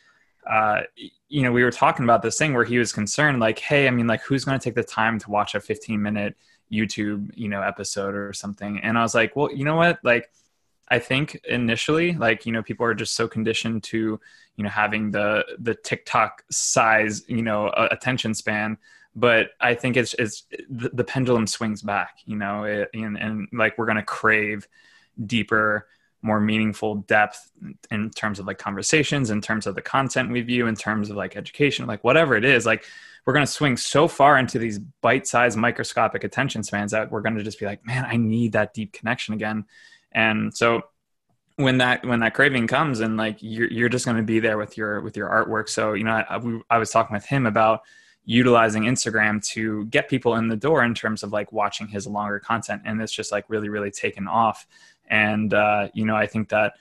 [SPEAKER 3] Uh, you know, we were talking about this thing where he was concerned, like, hey, I mean, like, who's going to take the time to watch a 15 minute YouTube, you know, episode or something. And I was like, well, you know what? Like, I think initially, like, you know, people are just so conditioned to, you know, having the the TikTok size, you know, attention span. But I think it's it's the, the pendulum swings back, you know, it, and, and like we're gonna crave deeper, more meaningful depth in terms of like conversations, in terms of the content we view, in terms of like education, like whatever it is, like we're going to swing so far into these bite-sized microscopic attention spans that we're going to just be like man i need that deep connection again. And so when that when that craving comes and like you're, you're just going to be there with your with your artwork. So you know I, I was talking with him about utilizing instagram to get people in the door in terms of like watching his longer content. And it's just like really really taken off. And uh, you know i think that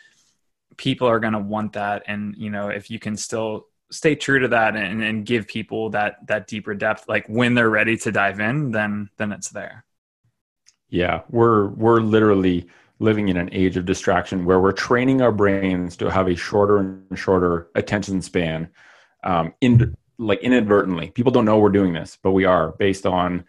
[SPEAKER 3] people are going to want that. And you know if you can still stay true to that and, and give people that that deeper depth like when they're ready to dive in then then it's there.
[SPEAKER 1] Yeah we're we're literally living in an age of distraction where we're training our brains to have a shorter and shorter attention span um, in like inadvertently. People don't know we're doing this but we are based on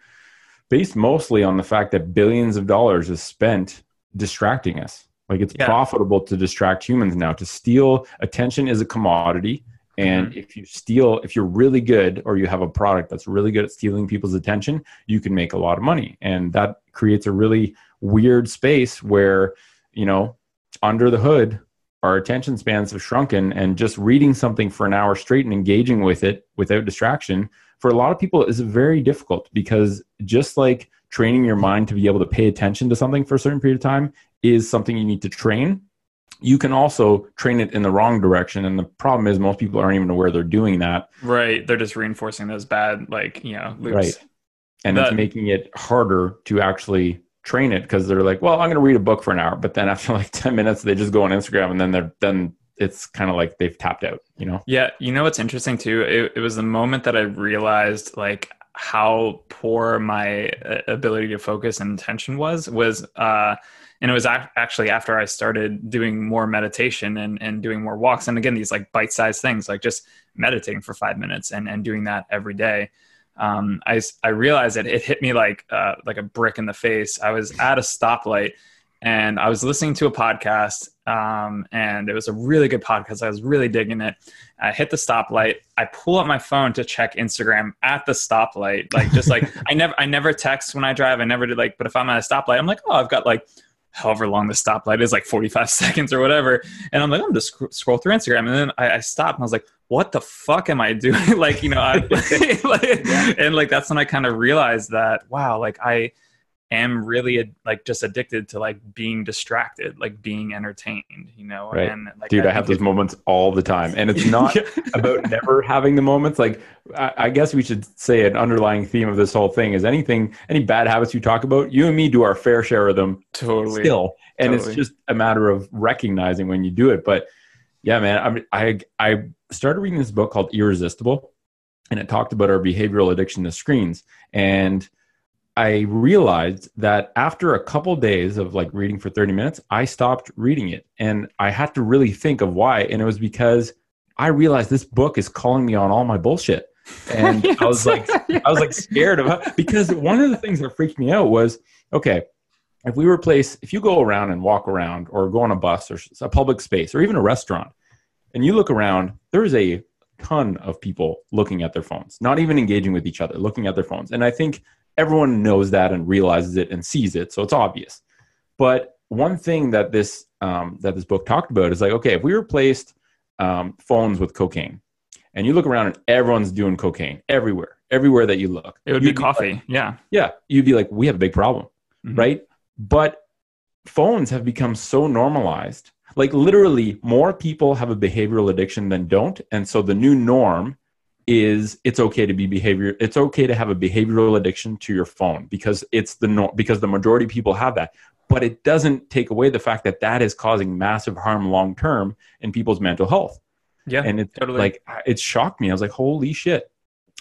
[SPEAKER 1] based mostly on the fact that billions of dollars is spent distracting us. Like it's yeah. profitable to distract humans now. To steal attention is a commodity and mm-hmm. if you steal, if you're really good or you have a product that's really good at stealing people's attention, you can make a lot of money. And that creates a really weird space where, you know, under the hood, our attention spans have shrunken and just reading something for an hour straight and engaging with it without distraction for a lot of people is very difficult because just like training your mind to be able to pay attention to something for a certain period of time is something you need to train you can also train it in the wrong direction and the problem is most people aren't even aware they're doing that
[SPEAKER 3] Right. They're just reinforcing those bad, like, you know, loops.
[SPEAKER 1] Right. and
[SPEAKER 3] That-
[SPEAKER 1] it's making it harder to actually train it because they're like well i'm going to read a book for an hour but then after like 10 minutes they just go on instagram and then they're then it's kind of like they've tapped out you know
[SPEAKER 3] Yeah, you know what's interesting too? It, it was the moment that I realized like how poor my uh, ability to focus and attention was. Was uh, and it was ac- actually after I started doing more meditation and and doing more walks. And again, these like bite sized things, like just meditating for five minutes and and doing that every day. Um, I I realized that it hit me like uh, like a brick in the face. I was at a stoplight and I was listening to a podcast, um, and it was a really good podcast. I was really digging it. I hit the stoplight. I pull up my phone to check Instagram at the stoplight. Like just like I never I never text when I drive. I never did like, but if I'm at a stoplight, I'm like, oh, I've got like however long the stoplight is, like 45 seconds or whatever. And I'm like, I'm just sc- scroll through Instagram. And then I, I stopped and I was like, what the fuck am I doing? like, you know, I, like, and like that's when I kind of realized that, wow, like I am really like just addicted to like being distracted, like being entertained, you know?
[SPEAKER 1] Right.
[SPEAKER 3] And like,
[SPEAKER 1] dude i, have those moments all the time and it's not about never having the moments like I, I guess we should say an underlying theme of this whole thing is anything any bad habits you talk about you and me do our fair share of them
[SPEAKER 3] totally.
[SPEAKER 1] still and
[SPEAKER 3] Totally.
[SPEAKER 1] it's just a matter of recognizing when you do it but yeah man I, I i started reading this book called irresistible and it talked about our behavioral addiction to screens and i realized that after a couple days of like reading for 30 minutes i stopped reading it. And i had to really think of why. And it was because i realized this book is calling me on all my bullshit. And i was like I was like scared of how, because one of the things that freaked me out was okay, if we replace, if you go around and walk around or go on a bus or a public space or even a restaurant and you look around, there's a ton of people looking at their phones, not even engaging with each other, looking at their phones. And I think everyone knows that and realizes it and sees it. So it's obvious. But one thing that this, um, that this book talked about is like, okay, if we replaced um, phones with cocaine, and you look around and everyone's doing cocaine everywhere, everywhere that you look.
[SPEAKER 3] It would be
[SPEAKER 1] you'd
[SPEAKER 3] coffee.
[SPEAKER 1] like-
[SPEAKER 3] yeah.
[SPEAKER 1] yeah, you'd be like, we have a big problem,
[SPEAKER 3] Mhm.
[SPEAKER 1] right? But phones have become so normalized. Like literally, more people have a behavioral addiction than don't, and so the new norm is it's okay to be behavior. It's okay to have a behavioral addiction to your phone because it's the norm because the majority of people have that. But it doesn't take away the fact that that is causing massive harm long term in people's mental health
[SPEAKER 3] Yeah.
[SPEAKER 1] and it's
[SPEAKER 3] totally.
[SPEAKER 1] like it shocked me. I was like, "Holy shit!"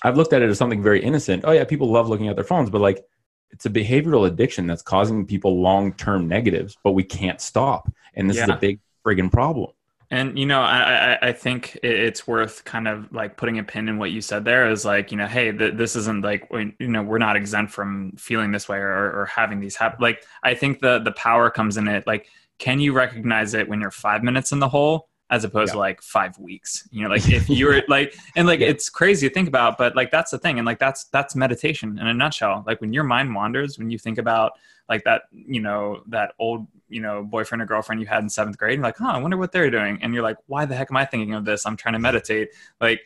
[SPEAKER 1] I've looked at it as something very innocent. Oh yeah, people love looking at their phones, but like, it's a behavioral addiction that's causing people long term negatives, but we can't stop, and this is a big friggin' problem.
[SPEAKER 3] And you know, I, I think it's worth kind of like putting a pin in what you said there is like, you know, hey, th- this isn't like you know we're not exempt from feeling this way or, or having these happen. Like, I think the the power comes in it. Like, can you recognize it when you're five minutes in the hole as opposed to like five weeks? You know, like if you're like, and like it's crazy to think about, but like that's the thing, and like that's that's meditation in a nutshell. Like when your mind wanders, when you think about like that, you know, that old you know boyfriend or girlfriend you had in seventh grade and you're like huh i wonder what they're doing and you're like why the heck am i thinking of this i'm trying to meditate like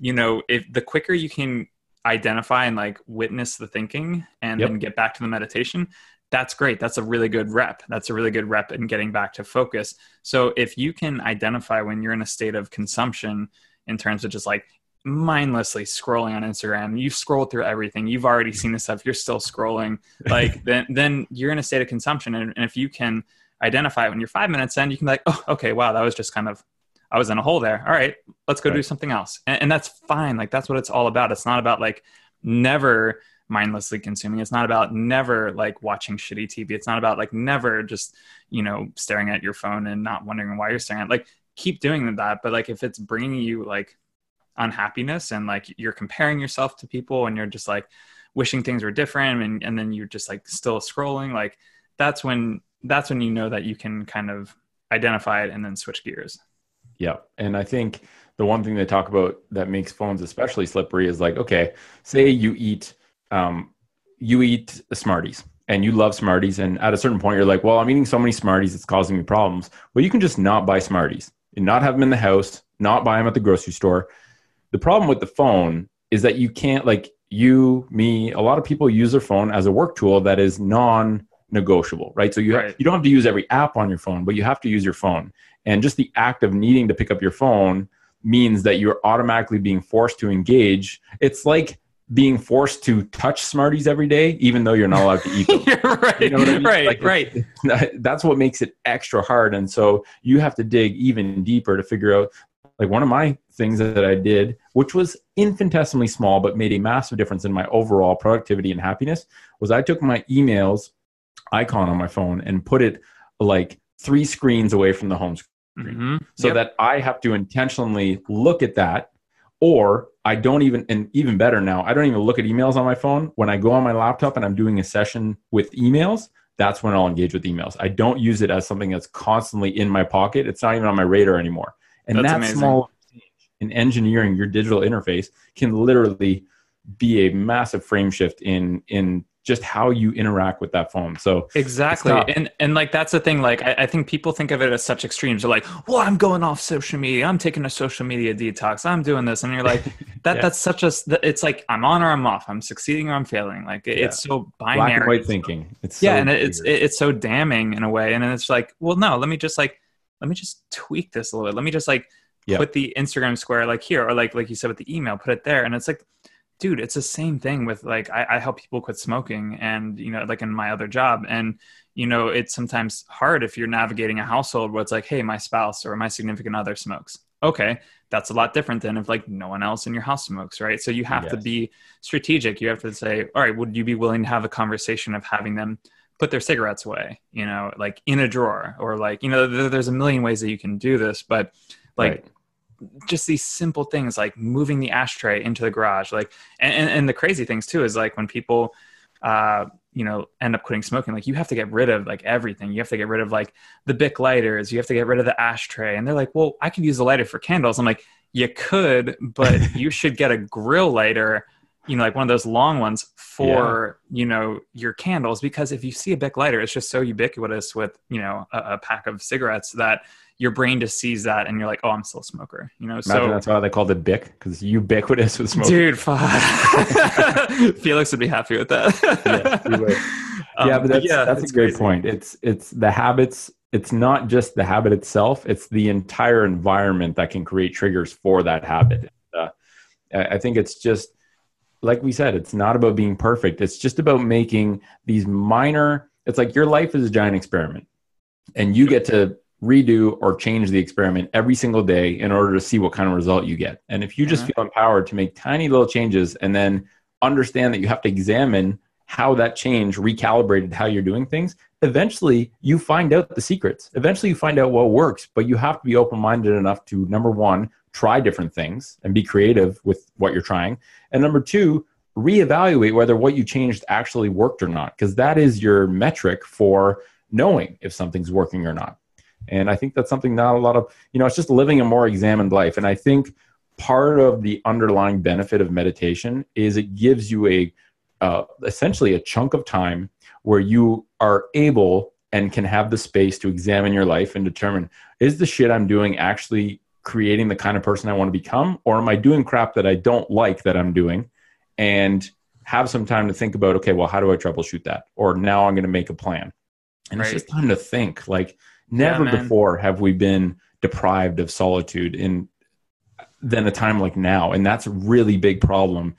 [SPEAKER 3] you know if the quicker you can identify and like witness the thinking and
[SPEAKER 1] Yep.
[SPEAKER 3] then get back to the meditation that's great. That's a really good rep. That's a really good rep in getting back to focus. So if you can identify when you're in a state of consumption in terms of just like mindlessly scrolling on instagram you've scrolled through everything you've already seen this stuff you're still scrolling like then then you're in a state of consumption. And, and if you can identify it when you're five minutes in you can be like oh okay wow that was just kind of i was in a hole there. All right let's go do something else. And, and that's fine. Like that's what it's all about. It's not about like never mindlessly consuming. It's not about never like watching shitty tv it's not about like never just you know staring at your phone and not wondering why you're staring at like keep doing that. But like if it's bringing you like unhappiness and like you're comparing yourself to people and you're just like wishing things were different and, and then you're just like still scrolling like that's when that's when you know that you can kind of identify it and then switch gears.
[SPEAKER 1] Yeah. And I think the one thing they talk about that makes phones especially slippery is like, okay, say you eat um, you eat Smarties and you love Smarties, and at a certain point, you're like, well, I'm eating so many Smarties, it's causing me problems. Well, you can just not buy Smarties and not have them in the house, not buy them at the grocery store. The problem with the phone is that you can't, like, you, me, a lot of people use their phone as a work tool that is non negotiable, right? So you,
[SPEAKER 3] Right.
[SPEAKER 1] you don't have to use every app on your phone, but you have to use your phone. And just the act of needing to pick up your phone means that you're automatically being forced to engage. It's like being forced to touch Smarties every day, even though you're not allowed to eat them.
[SPEAKER 3] Right.
[SPEAKER 1] You know I mean?
[SPEAKER 3] Right.
[SPEAKER 1] Like,
[SPEAKER 3] right.
[SPEAKER 1] That's what makes it extra hard. And so you have to dig even deeper to figure out. Like one of my things that I did, which was infinitesimally small but made a massive difference in my overall productivity and happiness, was I took my emails icon on my phone and put it like three screens away from the home screen
[SPEAKER 3] Mhm.
[SPEAKER 1] so
[SPEAKER 3] Yep.
[SPEAKER 1] that I have to intentionally look at that, or I don't even, and even better now, I don't even look at emails on my phone. When I go on my laptop and I'm doing a session with emails, that's when I'll engage with emails. I don't use it as something that's constantly in my pocket. It's not even on my radar anymore. And
[SPEAKER 3] That's
[SPEAKER 1] that
[SPEAKER 3] amazing.
[SPEAKER 1] small change in engineering your digital interface can literally be a massive frame shift in in just how you interact with that phone. So
[SPEAKER 3] Exactly. And and like that's the thing. Like I, I think people think of it as such extremes. They're like, well, I'm going off social media. I'm taking a social media detox. I'm doing this. And you're like, that
[SPEAKER 1] Yeah.
[SPEAKER 3] that's such a it's like I'm on or I'm off. I'm succeeding or I'm failing. Like it- it's so binary.
[SPEAKER 1] black and white thinking. It's
[SPEAKER 3] yeah,
[SPEAKER 1] so
[SPEAKER 3] and it's it- it's so damning in a way. And then it's like, well, no, let me just like let me just tweak this a little bit. Let me just like
[SPEAKER 1] Yeah.
[SPEAKER 3] put the Instagram square like here, or like like you said with the email, put it there. And it's like, dude, it's the same thing with like I, I help people quit smoking, and you know, like in my other job, and you know, it's sometimes hard if you're navigating a household where it's like, hey, my spouse or my significant other smokes. Okay, that's a lot different than if like no one else in your house smokes, right? So you have to be strategic. You have to say, all right, would you be willing to have a conversation of having them put their cigarettes away, you know, like in a drawer or like, you know, there- there's a million ways that you can do this, but like
[SPEAKER 1] Right.
[SPEAKER 3] Just these simple things like moving the ashtray into the garage, like, and, and, and the crazy things too is like when people, uh, you know, end up quitting smoking, like you have to get rid of like everything. You have to get rid of like the Bic lighters. You have to get rid of the ashtray. And they're like, well, I could use the lighter for candles. I'm like, you could, but you should get a grill lighter you know, like one of those long ones for, you know, your candles. Because if you see a Bic lighter, it's just so ubiquitous with, you know, a, a pack of cigarettes that your brain just sees that and you're like, oh, I'm still a smoker, you know?
[SPEAKER 1] Imagine
[SPEAKER 3] so,
[SPEAKER 1] that's why they called it Bic because it's ubiquitous with smoke.
[SPEAKER 3] dude, fuck. Felix would be happy with that.
[SPEAKER 1] Yeah.
[SPEAKER 3] Um,
[SPEAKER 1] yeah, but that's, that's a great
[SPEAKER 3] crazy.
[SPEAKER 1] point. It's it's the habits. It's not just the habit itself. It's the entire environment that can create triggers for that habit. Uh, I think it's just like we said. It's not about being perfect. It's just about making these minor. It's like your life is a giant experiment, and you get to redo or change the experiment every single day in order to see what kind of result you get. And if you just
[SPEAKER 3] Mhm.
[SPEAKER 1] feel empowered to make tiny little changes and then understand that you have to examine how that change recalibrated how you're doing things, eventually you find out the secrets. Eventually you find out what works, but you have to be open minded enough to number one, try different things and be creative with what you're trying. And number two, reevaluate whether what you changed actually worked or not, because that is your metric for knowing if something's working or not. And I think that's something not a lot of, you know, it's just living a more examined life. And I think part of the underlying benefit of meditation is it gives you a uh, essentially a chunk of time where you are able and can have the space to examine your life and determine is the shit I'm doing actually creating the kind of person I want to become, or am I doing crap that I don't like that I'm doing? And have some time to think about, okay, well, how do I troubleshoot that? Or now I'm going to make a plan. And
[SPEAKER 3] Right.
[SPEAKER 1] it's just time to think. Like, never
[SPEAKER 3] man.
[SPEAKER 1] before have we been deprived of solitude in than a time like now and that's a really big problem.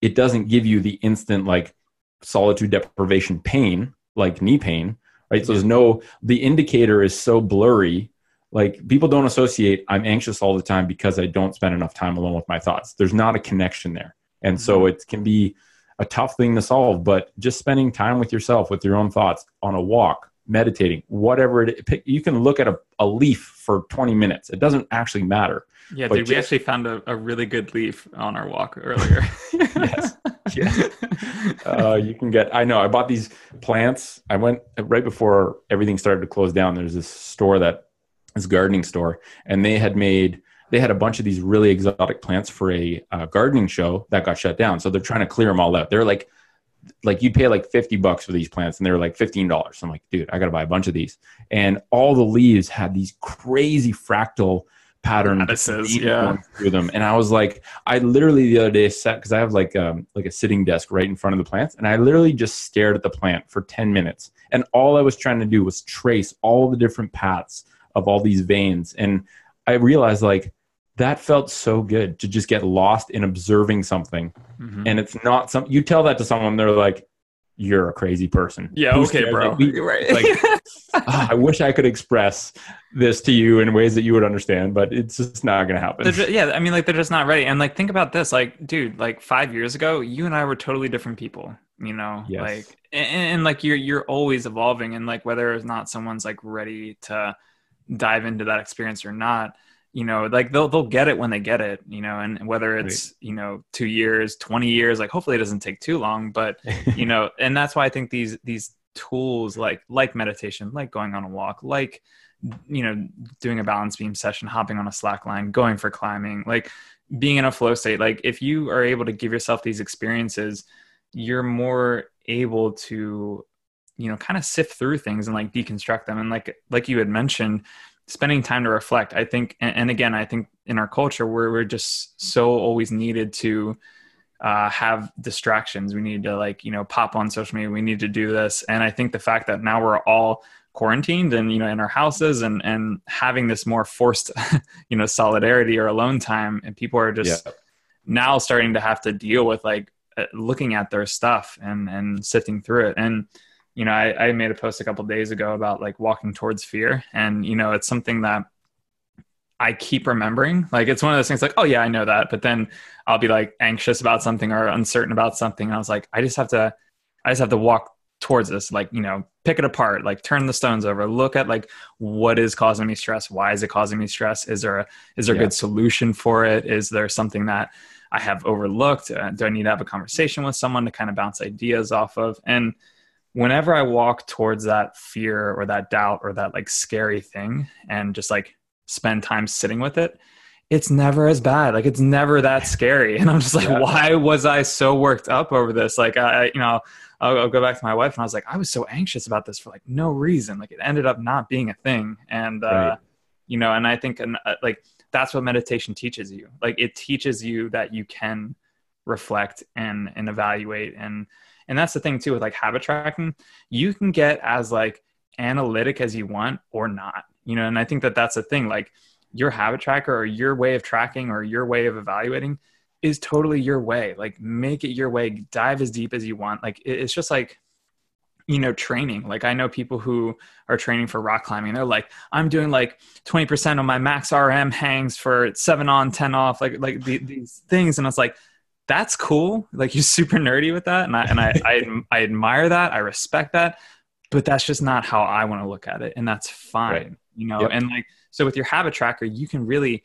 [SPEAKER 1] It doesn't give you the instant like solitude deprivation pain like knee pain right? So there's no the indicator is so blurry. Like people don't associate i'm anxious all the time because i don't spend enough time alone with my thoughts. There's not a connection there. And so mm-hmm. it can be a tough thing to solve but just spending time with yourself with your own thoughts on a walk meditating whatever it pick, you can look at a, a leaf for 20 minutes it doesn't actually matter
[SPEAKER 3] Yeah, dude, we actually found a, a really good leaf on our walk earlier.
[SPEAKER 1] Yes. Yes. uh, you can get i know i bought these plants i went right before everything started to close down there's this store that this gardening store and they had made they had a bunch of these really exotic plants for a uh, gardening show that got shut down so they're trying to clear them all out they're like like you'd pay like 50 bucks for these plants and they were like $15 i'm like dude i gotta buy a bunch of these. And all the leaves had these crazy fractal pattern
[SPEAKER 3] yeah.
[SPEAKER 1] through them. And i was like i literally the other day sat because i have like um like a sitting desk right in front of the plants and i literally just stared at the plant for 10 minutes. And all i was trying to do was trace all the different paths of all these veins. And i realized like that felt so good to just get lost in observing something
[SPEAKER 3] Mhm.
[SPEAKER 1] and it's not some you tell that to someone they're like you're a crazy person
[SPEAKER 3] yeah,
[SPEAKER 1] Who
[SPEAKER 3] okay,
[SPEAKER 1] cares?
[SPEAKER 3] bro.
[SPEAKER 1] Like, we-
[SPEAKER 3] right.
[SPEAKER 1] like, ah, i wish i could express this to you in ways that you would understand but it's just not gonna happen
[SPEAKER 3] They're yeah, I mean, like they're just not ready. And like, think about this, like, dude, like five years ago, you and I were totally different people. You know,
[SPEAKER 1] Yes.
[SPEAKER 3] like, and, and like you're you're always evolving, and like whether or not someone's like ready to dive into that experience or not, you know, like they'll they'll get it when they get it. You know, and whether it's you know two years, twenty years, like hopefully it doesn't take too long, but you know and that's why i think these these tools like like meditation like going on a walk like you know doing a balance beam session hopping on a slack line going for climbing like being in a flow state like if you are able to give yourself these experiences you're more able to you know kind of sift through things and like deconstruct them and like like you had mentioned spending time to reflect i think and, and again i think in our culture we're, we're just so always needed to uh, have distractions. We need to like, you know, pop on social media. We need to do this. And I think the fact that now we're all quarantined and, you know, in our houses and, and having this more forced, you know, solidarity or alone time and people are just
[SPEAKER 1] Yeah.
[SPEAKER 3] now starting to have to deal with like uh, looking at their stuff and, and sifting through it. And, you know, I, I made a post a couple days ago about like walking towards fear. And, you know, it's something that I keep remembering. Like it's one of those things like, oh yeah, I know that. But then I'll be like anxious about something or uncertain about something. And I was like, I just have to, I just have to walk towards this, like, you know, pick it apart, like turn the stones over, look at like what is causing me stress? Why is it causing me stress? Is there a, is there a
[SPEAKER 1] Yeah.
[SPEAKER 3] good solution for it? Is there something that I have overlooked? Uh, do I need to have a conversation with someone to kind of bounce ideas off of? And whenever I walk towards that fear or that doubt or that like scary thing and just like spend time sitting with it, it's never as bad. Like it's never that scary. And I'm just like,
[SPEAKER 1] Yeah.
[SPEAKER 3] why was I so worked up over this? Like I, you know, I'll, I'll go back to my wife and I was like, I was so anxious about this for like no reason. Like it ended up not being a thing. And, uh,
[SPEAKER 1] Right.
[SPEAKER 3] you know, and I think and, uh, like that's what meditation teaches you. Like it teaches you that you can reflect and, and evaluate. And, and that's the thing too, with like habit tracking, you can get as like analytic as you want or not, you know? And I think that that's the thing, like your habit tracker or your way of tracking or your way of evaluating is totally your way. Like make it your way, dive as deep as you want. Like it's just like, you know, training. Like I know people who are training for rock climbing. They're like, I'm doing like 20% of my max RM hangs for seven on, 10 off, like, like the, these things. And it's like, that's cool. Like you're super nerdy with that. And I, and I, I, I admire that. I respect that, but that's just not how I want to look at it. And that's fine,
[SPEAKER 1] Right.
[SPEAKER 3] you know?
[SPEAKER 1] Yep.
[SPEAKER 3] And like, so with your habit tracker, you can really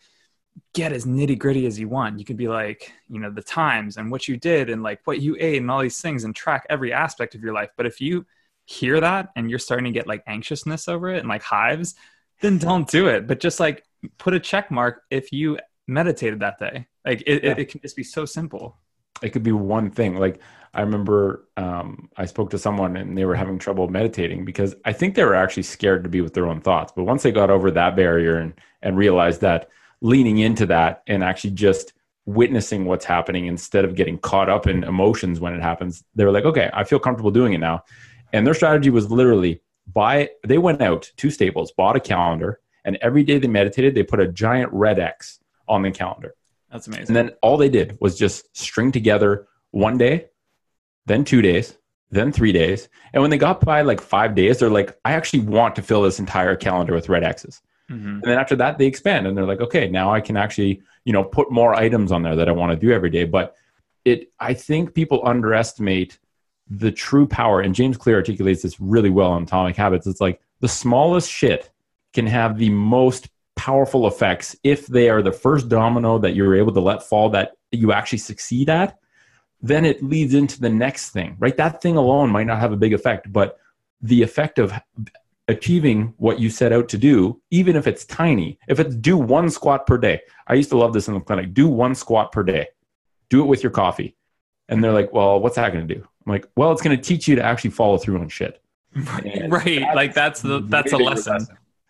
[SPEAKER 3] get as nitty gritty as you want. You could be like, you know, the times and what you did and like what you ate and all these things and track every aspect of your life. But if you hear that and you're starting to get like anxiousness over it and like hives, then don't do it. But just like put a check mark if you meditated that day. Like it,
[SPEAKER 1] Yeah.
[SPEAKER 3] it, it can just be so simple.
[SPEAKER 1] it could be one thing like i remember um, i spoke to someone and they were having trouble meditating because i think they were actually scared to be with their own thoughts but once they got over that barrier and and realized that leaning into that and actually just witnessing what's happening instead of getting caught up in emotions when it happens they were like okay i feel comfortable doing it now and their strategy was literally buy they went out to staples bought a calendar and every day they meditated they put a giant red x on the calendar
[SPEAKER 3] That's amazing.
[SPEAKER 1] and then all they did was just string together one day, then two days, then three days. And when they got by like five days, they're like, I actually want to fill this entire calendar with red X's.
[SPEAKER 3] Mhm.
[SPEAKER 1] And then after that, they expand and they're like, okay, now I can actually, you know, put more items on there that I want to do every day. But it, I think people underestimate the true power. And James Clear articulates this really well on Atomic Habits. It's like the smallest shit can have the most powerful effects if they are the first domino that you're able to let fall that you actually succeed at. Then it leads into the next thing, right? That thing alone might not have a big effect, but the effect of achieving what you set out to do, even if it's tiny, if it's do one squat per day. I used to love this in the clinic do one squat per day, do it with your coffee. And they're like, well, what's that going to do? I'm like, well, it's going to teach you to actually follow through on shit. And
[SPEAKER 3] right. Like that's the that's a
[SPEAKER 1] bigger
[SPEAKER 3] lesson.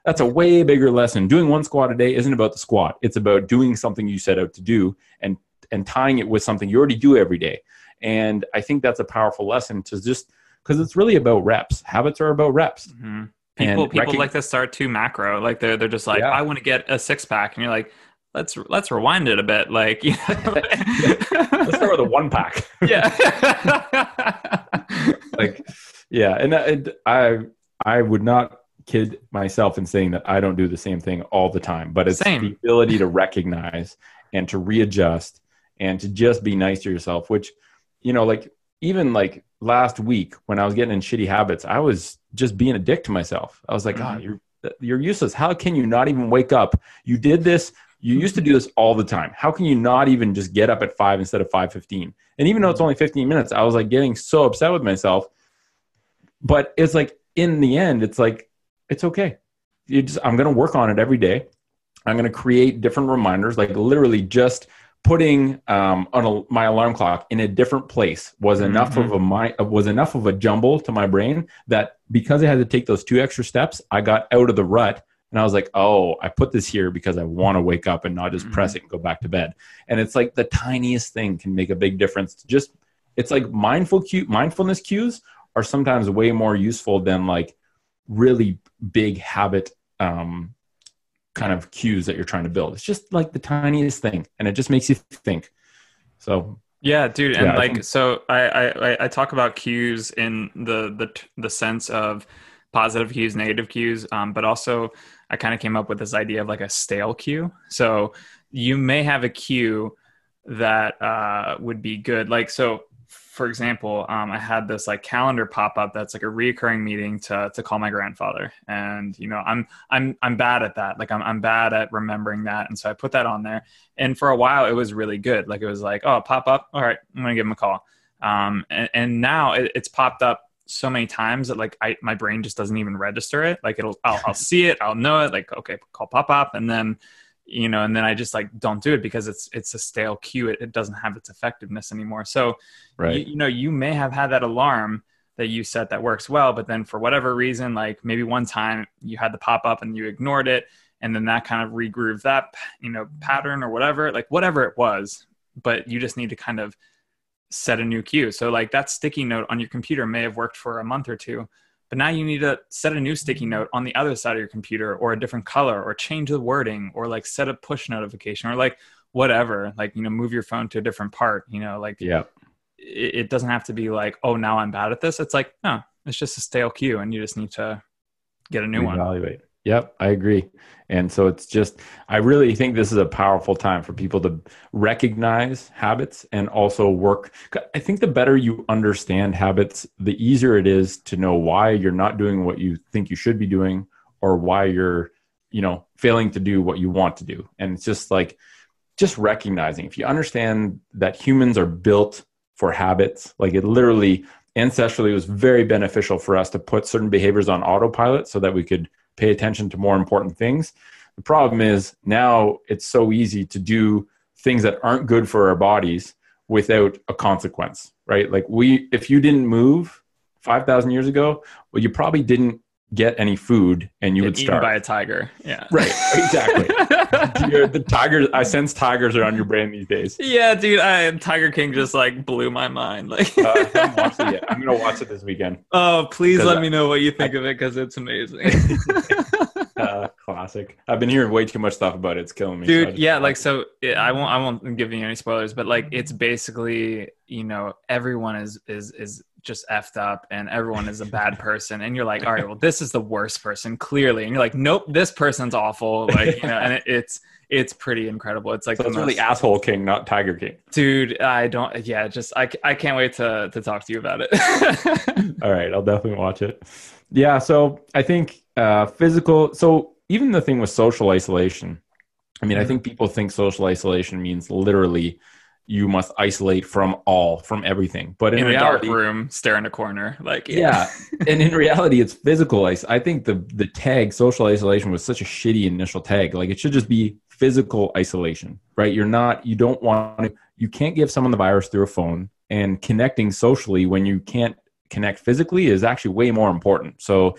[SPEAKER 1] That's a way bigger lesson. Doing one squat a day isn't about the squat. It's about doing something you set out to do and and tying it with something you already do every day. And I think that's a powerful lesson to just because it's really about reps. Habits are about reps.
[SPEAKER 3] Mhm. People
[SPEAKER 1] And
[SPEAKER 3] people
[SPEAKER 1] recog-
[SPEAKER 3] like to start too macro. Like they're they're just like,
[SPEAKER 1] Yeah.
[SPEAKER 3] I want to get a six pack, and you're like, let's let's rewind it a bit. Like, you know?
[SPEAKER 1] Let's start with a one pack.
[SPEAKER 3] yeah.
[SPEAKER 1] like yeah and, and i i would not kid myself in saying that i don't do the same thing all the time but it's
[SPEAKER 3] Same.
[SPEAKER 1] the ability to recognize and to readjust and to just be nice to yourself which you know like even like last week when i was getting in shitty habits i was just being a dick to myself. I was like ah
[SPEAKER 3] Mhm.
[SPEAKER 1] you're you're useless. How can you not even wake up? You did this. You used to do this all the time. How can you not even just get up at 5 instead of 5.15 and even though it's only 15 minutes i was like getting so upset with myself. But it's like in the end it's like it's okay. You just i'm going to work on it every day. I'm going to create different reminders like literally just putting um, on a, my alarm clock in a different place was enough of a mi- was enough of a jumble to my brain that because i had to take those two extra steps i got out of the rut and i was like oh i put this here because i want to wake up and not just press it and go back to bed. And it's like the tiniest thing can make a big difference. Just it's like mindful cue mindfulness cues are sometimes way more useful than like really big habit um, kind of cues that you're trying to build. It's just like the tiniest thing, and it just makes you think. So
[SPEAKER 3] Yeah, dude, and
[SPEAKER 1] Yeah, I
[SPEAKER 3] like
[SPEAKER 1] think-
[SPEAKER 3] so, I, I I- I talk about cues in the the the sense of positive cues, negative cues, um, but also I kind of came up with this idea of like a stale cue. So you may have a cue that uh, would be good, like so. For example, um, I had this like calendar pop up that's like a reoccurring meeting to to call my grandfather, and you know I'm I'm I'm bad at that. Like I'm I'm bad at remembering that, and so I put that on there. And for a while it was really good. Like it was like oh pop up. All right. I'm gonna give him a call. Um, and, and now it, it's popped up so many times that like I, my brain just doesn't even register it. Like it'll I'll, I'll see it. I'll know it. Like okay call pop up. And then you know and then i just like don't do it because it's it's a stale cue. It, it doesn't have its effectiveness anymore. So
[SPEAKER 1] right,
[SPEAKER 3] you, you know you may have had that alarm that you set that works well but then for whatever reason like maybe one time you had the pop up and you ignored it and then that kind of regrooved that you know pattern or whatever like whatever it was but you just need to kind of set a new cue. So like that sticky note on your computer may have worked for a month or two but now you need to set a new sticky note on the other side of your computer or a different color or change the wording or like set a push notification or like whatever like you know move your phone to a different part you know like
[SPEAKER 1] yeah,
[SPEAKER 3] it, it doesn't have to be like, oh, now I'm bad at this. It's like, no, it's just a stale cue, and you just need to get a new one.
[SPEAKER 1] Yep, I agree. And so it's just, I really think this is a powerful time for people to recognize habits and also work. I think the better you understand habits, the easier it is to know why you're not doing what you think you should be doing or why you're, you know, failing to do what you want to do. And it's just like, just recognizing if you understand that humans are built for habits, like it literally ancestrally was very beneficial for us to put certain behaviors on autopilot so that we could pay attention to more important things. The problem is now it's so easy to do things that aren't good for our bodies without a consequence, right? Like we if you didn't move 5000 years ago, well you probably didn't get any food and you
[SPEAKER 3] Get
[SPEAKER 1] would starve.
[SPEAKER 3] by a tiger. Yeah.
[SPEAKER 1] right, exactly. You're- the tigers I sense tigers are on your brain these days.
[SPEAKER 3] yeah, dude. I, Tiger King just like blew my mind. Like,
[SPEAKER 1] Uh, I haven't watched it yet. I'm gonna watch it this weekend.
[SPEAKER 3] oh, please let
[SPEAKER 1] I-
[SPEAKER 3] me know what you think of it because it's amazing.
[SPEAKER 1] Uh, classic. I've been hearing way too much stuff about it. It's killing me.
[SPEAKER 3] dude
[SPEAKER 1] just-
[SPEAKER 3] yeah like so yeah, i won't i won't give you any spoilers but like it's basically you know everyone is is is just effed up and everyone is a bad person and you're like all right well this is the worst person clearly and you're like nope this person's awful like you know and it, it's it's pretty incredible it's like
[SPEAKER 1] So
[SPEAKER 3] the
[SPEAKER 1] it's really asshole king, not tiger king.
[SPEAKER 3] dude i don't yeah just i, I can't wait to to talk to you about it
[SPEAKER 1] All right, I'll definitely watch it. Yeah, so I think uh, physical. So even the thing with social isolation. I mean, I think people think social isolation means literally you must isolate from all, from everything. But in,
[SPEAKER 3] in a dark room stare in a corner like
[SPEAKER 1] yeah, and in reality, it's physical. Is- I think the the tag social isolation was such a shitty initial tag. Like it should just be physical isolation, right? You're not. You don't want. to You can't give someone the virus through a phone. and connecting socially when you can't connect physically is actually way more important. So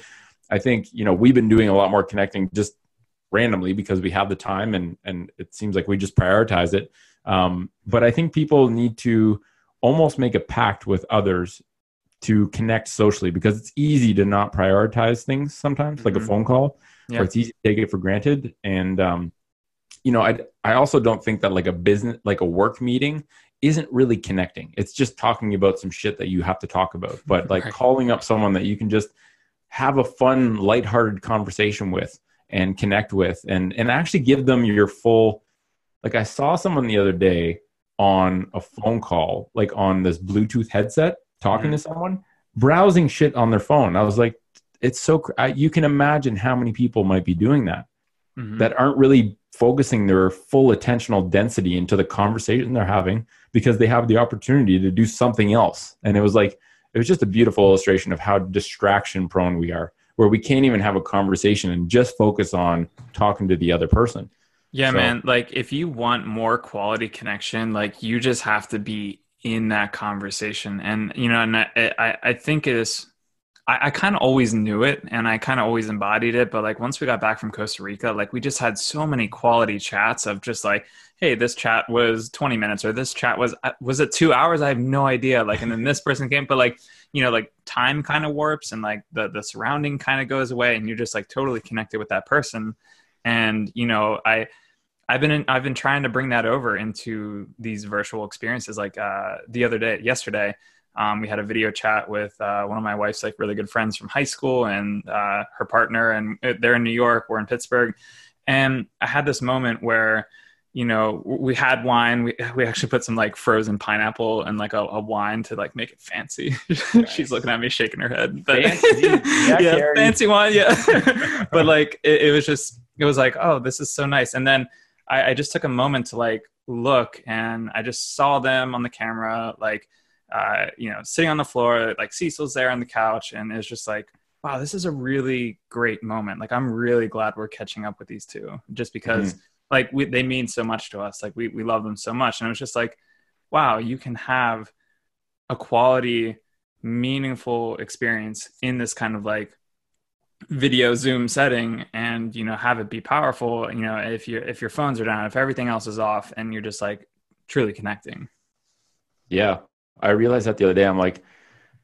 [SPEAKER 1] I think, you know, we've been doing a lot more connecting just randomly because we have the time and and it seems like we just prioritize it. Um, but I think people need to almost make a pact with others to connect socially because it's easy to not prioritize things sometimes, like a
[SPEAKER 3] Mhm.
[SPEAKER 1] phone call,
[SPEAKER 3] Yeah.
[SPEAKER 1] or it's easy to take it for granted. And um, you know, I I also don't think that like a business, like a work meeting, isn't really connecting. It's just talking about some shit that you have to talk about. But like
[SPEAKER 3] Right.
[SPEAKER 1] calling up someone that you can just have a fun, lighthearted conversation with and connect with, and and actually give them your full. Like I saw someone the other day on a phone call, like on this Bluetooth headset, talking to someone, browsing shit on their phone. I was like, it's so. cr- I, you can imagine how many people might be doing that
[SPEAKER 3] Mhm.
[SPEAKER 1] that aren't really focusing their full attentional density into the conversation they're having because they have the opportunity to do something else. And it was like, it was just a beautiful illustration of how distraction prone we are, where we can't even have a conversation and just focus on talking to the other person.
[SPEAKER 3] Yeah,
[SPEAKER 1] So-
[SPEAKER 3] man. Like if you want more quality connection, like you just have to be in that conversation. And you know, and I I, I think it is I, I kind of always knew it and I kind of always embodied it. But like once we got back from Costa Rica, like we just had so many quality chats of just like, hey, this chat was 20 minutes or this chat was uh, was it two hours? I have no idea. Like and then this person came, but like, you know, like time kind of warps and like the the surrounding kind of goes away and you're just like totally connected with that person. And, you know, I I've been in, I've been trying to bring that over into these virtual experiences. Like uh, the other day, yesterday, um, we had a video chat with uh, one of my wife's like really good friends from high school and uh, her partner, and they're in New York, we're in Pittsburgh, and I had this moment where you know we had wine. We, we actually put some like frozen pineapple and like a, a wine to like make it fancy. She's looking at me shaking her head. But
[SPEAKER 1] Fancy. Yeah,
[SPEAKER 3] yeah, fancy wine yeah. But like it, it was just it was like oh this is so nice. And then I, I just took a moment to like look and i just saw them on the camera like uh, you know sitting on the floor like cecil's there on the couch and it's just like wow this is a really great moment. Like i'm really glad we're catching up with these two just because like we, they mean so much to us. Like we, we love them so much. And it was just like wow you can have a quality meaningful experience in this kind of like video zoom setting and you know have it be powerful you know if your if your phones are down if everything else is off and you're just like truly connecting
[SPEAKER 1] Yeah. I realized that the other day. I'm like,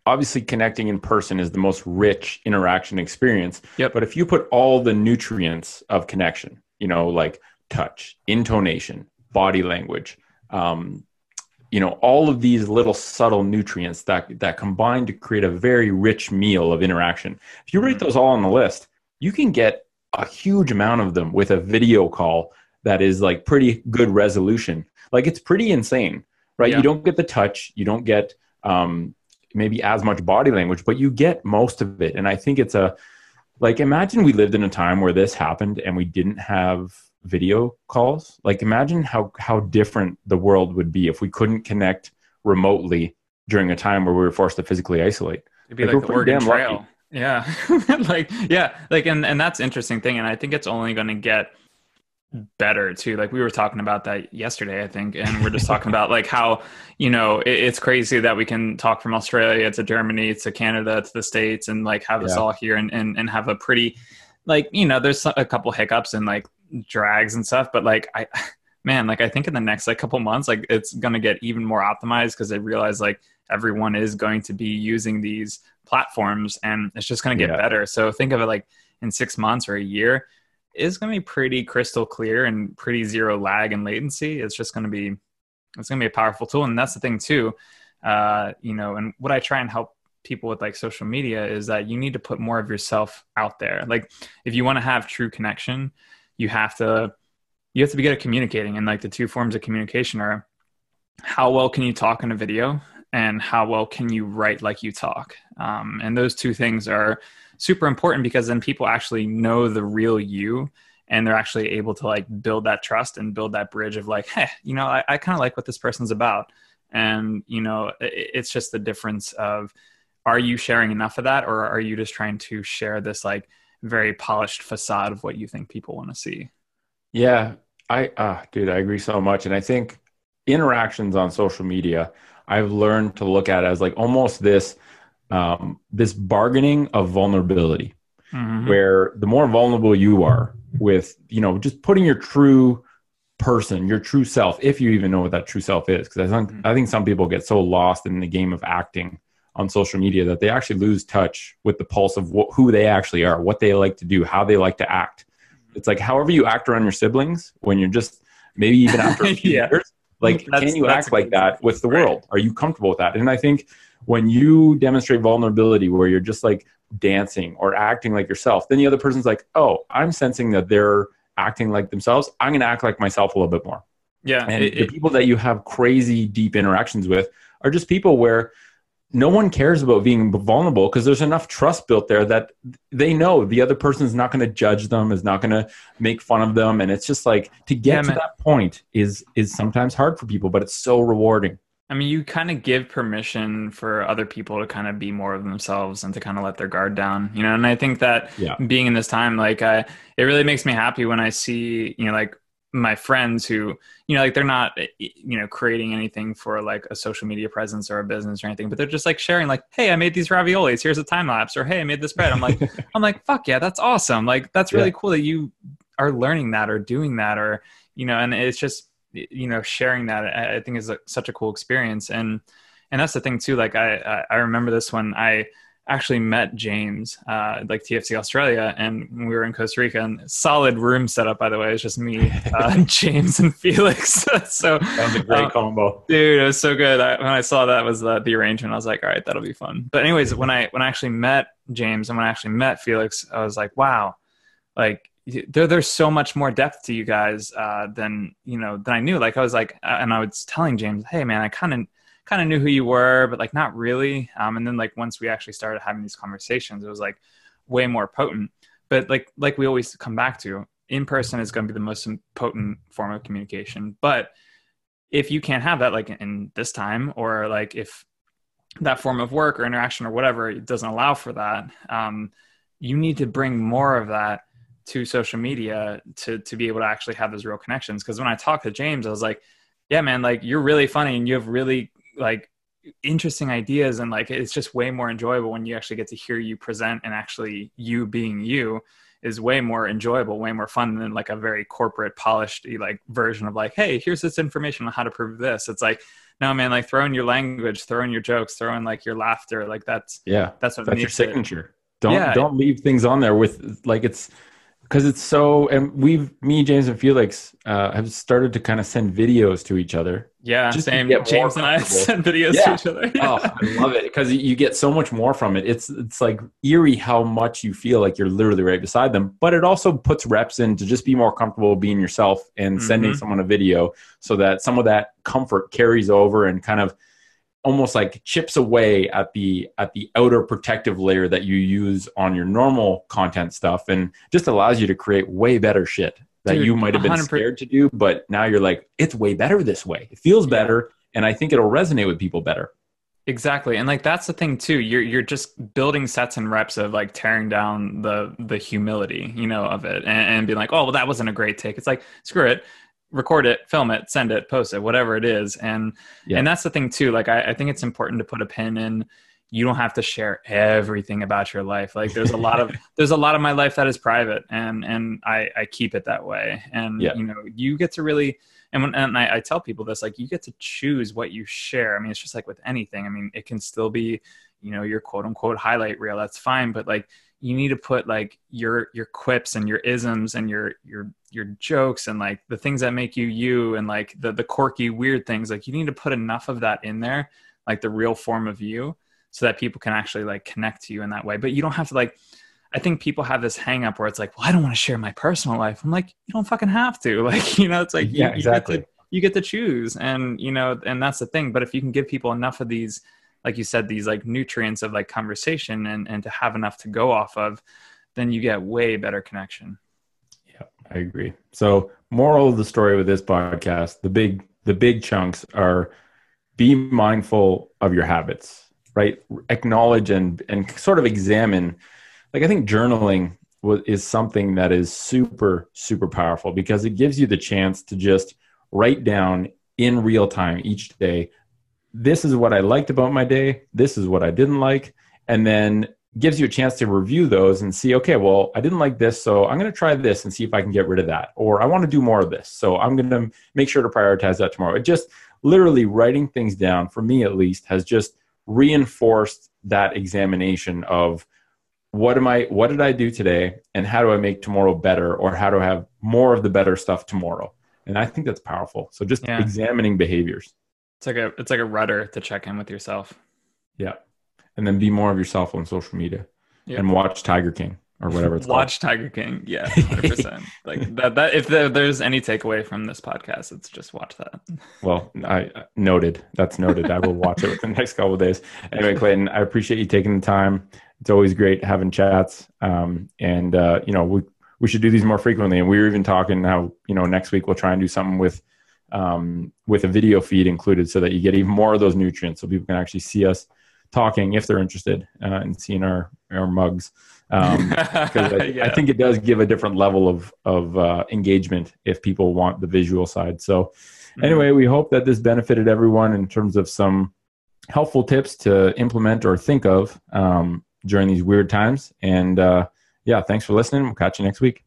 [SPEAKER 1] obviously, connecting in person is the most rich interaction experience.
[SPEAKER 3] Yep.
[SPEAKER 1] But if you put all the nutrients of connection, you know, like touch, intonation, body language, um, you know, all of these little subtle nutrients that that combine to create a very rich meal of interaction. If you write those all on the list, you can get a huge amount of them with a video call that is like pretty good resolution. Like it's pretty insane right?
[SPEAKER 3] Yeah.
[SPEAKER 1] You don't get the touch, you don't get um, maybe as much body language, but you get most of it. And I think it's a like imagine we lived in a time where this happened and we didn't have video calls. Like imagine how how different the world would be if we couldn't connect remotely during a time where we were forced to physically isolate.
[SPEAKER 3] It'd be
[SPEAKER 1] Like,
[SPEAKER 3] like, the Oregon Trail.
[SPEAKER 1] lucky.
[SPEAKER 3] Yeah. like, yeah. Like, and, and that's interesting thing. And I think it's only going to get better too. Like we were talking about that yesterday, I think. And we're just talking about like how, you know, it, it's crazy that we can talk from Australia to Germany to Canada to the States and like have us all here and, and, and have a pretty, like, you know, there's a couple hiccups and like drags and stuff, but like, I, man, like I think in the next like couple months, like it's gonna get even more optimized because they realize like everyone is going to be using these platforms and it's just gonna get
[SPEAKER 1] Yeah.
[SPEAKER 3] better. So think of it like in six months or a year, is gonna be pretty crystal clear and pretty zero lag and latency. It's just gonna be it's gonna be a powerful tool. And that's the thing too. Uh, you know, and what I try and help people with like social media is that you need to put more of yourself out there. Like if you want to have true connection, you have to you have to be good at communicating and like the two forms of communication are how well can you talk in a video and how well can you write like you talk. Um, and those two things are super important because then people actually know the real you and they're actually able to like build that trust and build that bridge of like hey you know i, I kind of like what this person's about. And you know it, it's just the difference of are you sharing enough of that or are you just trying to share this like very polished facade of what you think people want to see
[SPEAKER 1] Yeah, I uh dude, I agree so much. And I think interactions on social media I've learned to look at as like almost this um, this bargaining of vulnerability,
[SPEAKER 3] Mhm.
[SPEAKER 1] where the more vulnerable you are with you know just putting your true person, your true self, if you even know what that true self is, because I think
[SPEAKER 3] Mhm.
[SPEAKER 1] I think some people get so lost in the game of acting on social media that they actually lose touch with the pulse of wh- who they actually are, what they like to do, how they like to act. Mm-hmm. It's like however you act around your siblings when you're just maybe even after a few
[SPEAKER 3] Yeah.
[SPEAKER 1] years, like
[SPEAKER 3] That's-
[SPEAKER 1] can you act like that with the
[SPEAKER 3] right.
[SPEAKER 1] world? Are you comfortable with that? And I think when you demonstrate vulnerability where you're just like dancing or acting like yourself, then the other person's like, oh, I'm sensing that they're acting like themselves. I'm going to act like myself a little bit more.
[SPEAKER 3] Yeah.
[SPEAKER 1] And
[SPEAKER 3] it-
[SPEAKER 1] the people that you have crazy deep interactions with are just people where no one cares about being vulnerable because there's enough trust built there that they know the other person is not going to judge them, is not going to make fun of them, and it's just like to get
[SPEAKER 3] Yeah,
[SPEAKER 1] to
[SPEAKER 3] man.
[SPEAKER 1] that point is is sometimes hard for people, but it's so rewarding.
[SPEAKER 3] I mean, you kind of give permission for other people to kind of be more of themselves and to kind of let their guard down, you know. And I think that
[SPEAKER 1] Yeah.
[SPEAKER 3] being in this time, like, I it really makes me happy when I see, you know, like my friends who, you know, like they're not, eh, you know, creating anything for like a social media presence or a business or anything, but they're just like sharing, like, hey, I made these raviolis. Here's a time lapse, or hey, I made this bread. I'm like, I'm like, fuck yeah, that's awesome. Like, that's really
[SPEAKER 1] Yeah.
[SPEAKER 3] cool that you are learning that or doing that, or you know, and it's just you know sharing that I think is a, such a cool experience, and and that's the thing too. Like I I- I remember this when I actually met James, uh, like TFC Australia, and we were in Costa Rica, and solid room setup by the way. It's just me, uh, James, and Felix. so
[SPEAKER 1] That was a great
[SPEAKER 3] Uh,
[SPEAKER 1] combo.
[SPEAKER 3] dude it was so good I, when i saw that was the, the arrangement i was like all right that'll be fun but anyways when i when i actually met james and when i actually met felix i was like wow like there, there's so much more depth to you guys uh, than you know than i knew like i was like uh, and i was telling james hey man i kind of kind of knew who you were but like not really. Um, and then like once we actually started having these conversations it was like way more potent. But like like we always come back to in person is going to be the most potent form of communication. But if you can't have that like in this time or like if that form of work or interaction or whatever it doesn't allow for that um, you need to bring more of that to social media to to be able to actually have those real connections. Because when i talked to james i was like yeah man like you're really funny and you have really like interesting ideas and like it's just way more enjoyable when you actually get to hear you present and actually you being you is way more enjoyable, way more fun than like a very corporate polished like version of like, hey, here's this information on how to prove this. It's like, no man, like throw in your language, throw in your jokes, throw in like your laughter. Like that's
[SPEAKER 1] Yeah.
[SPEAKER 3] that's what
[SPEAKER 1] That's your
[SPEAKER 3] makes it-
[SPEAKER 1] signature. Don't
[SPEAKER 3] Yeah.
[SPEAKER 1] don't leave things on there with like it's because it's so and we've me James and Felix uh, have started to kind of send videos to each other.
[SPEAKER 3] Yeah,
[SPEAKER 1] Just
[SPEAKER 3] same. James and I send videos
[SPEAKER 1] Yeah.
[SPEAKER 3] to each other.
[SPEAKER 1] Oh, I love it because you get so much more from it. It's it's like eerie how much you feel like you're literally right beside them, but it also puts reps in to just be more comfortable being yourself and sending
[SPEAKER 3] Mhm.
[SPEAKER 1] someone a video so that some of that comfort carries over and kind of almost like chips away at the at the outer protective layer that you use on your normal content stuff and just allows you to create way better shit that
[SPEAKER 3] Dude,
[SPEAKER 1] you might have been
[SPEAKER 3] 100%
[SPEAKER 1] scared to do but now you're like it's way better this way it feels better and i think it'll resonate with people better
[SPEAKER 3] Exactly. And like that's the thing too. You're you're just building sets and reps of like tearing down the the humility, you know, of it and, and being like, oh well that wasn't a great take. It's like, screw it. Record it, film it, send it, post it, whatever it is. And
[SPEAKER 1] Yeah.
[SPEAKER 3] and that's the thing too. Like I, I think it's important to put a pin in you don't have to share everything about your life. Like there's a lot of there's a lot of my life that is private and and I, I keep it that way. And
[SPEAKER 1] Yeah.
[SPEAKER 3] you know, you get to really and when and I, I tell people this, like you get to choose what you share. I mean, it's just like with anything. I mean, it can still be, you know, your quote unquote highlight reel. That's fine, but like you need to put like your your quips and your isms and your your your jokes and like the things that make you you and like the the quirky weird things. Like you need to put enough of that in there, like the real form of you, so that people can actually like connect to you in that way. But you don't have to like. I think people have this hang up where it's like, well, I don't want to share my personal life. I'm like, you don't fucking have to. Like, you know, it's like,
[SPEAKER 1] Yeah,
[SPEAKER 3] you,
[SPEAKER 1] exactly.
[SPEAKER 3] Get to, you get to choose. And, you know, and that's the thing. But if you can give people enough of these, like you said, these like nutrients of like conversation and, and to have enough to go off of, then you get way better connection.
[SPEAKER 1] Yeah, I agree. So, moral of the story with this podcast, the big the big chunks are be mindful of your habits, right? Acknowledge and and sort of examine. Like I think journaling is something that is super super powerful because it gives you the chance to just write down in real time each day this is what I liked about my day. This is what I didn't like. And then gives you a chance to review those and see, okay, well, I didn't like this. So I'm going to try this and see if I can get rid of that. Or I want to do more of this. So I'm going to make sure to prioritize that tomorrow. It just literally writing things down, for me at least, has just reinforced that examination of what am I, what did I do today? And how do I make tomorrow better? Or how do I have more of the better stuff tomorrow? And I think that's powerful. So just yeah. examining behaviors.
[SPEAKER 3] It's like a it's like a rudder to check in with yourself.
[SPEAKER 1] Yeah. And then be more of yourself on social media. Yeah. And watch Tiger King or whatever it's like.
[SPEAKER 3] watch
[SPEAKER 1] called.
[SPEAKER 3] Tiger King. Yeah, 100%. like that that if there's any takeaway from this podcast, it's just watch that.
[SPEAKER 1] Well, I noted. That's noted. I will watch it within the next couple of days. Anyway, Clayton, I appreciate you taking the time. It's always great having chats. Um, and uh, you know, we we should do these more frequently. And we were even talking how, you know, next week we'll try and do something with um, with a video feed included so that you get even more of those nutrients so people can actually see us talking if they're interested uh, and seeing our, our mugs. Um, because I, yeah. I, think it does give a different level of, of uh, engagement if people want the visual side. So mm-hmm. anyway, we hope that this benefited everyone in terms of some helpful tips to implement or think of um, during these weird times. And uh, yeah, thanks for listening. We'll catch you next week.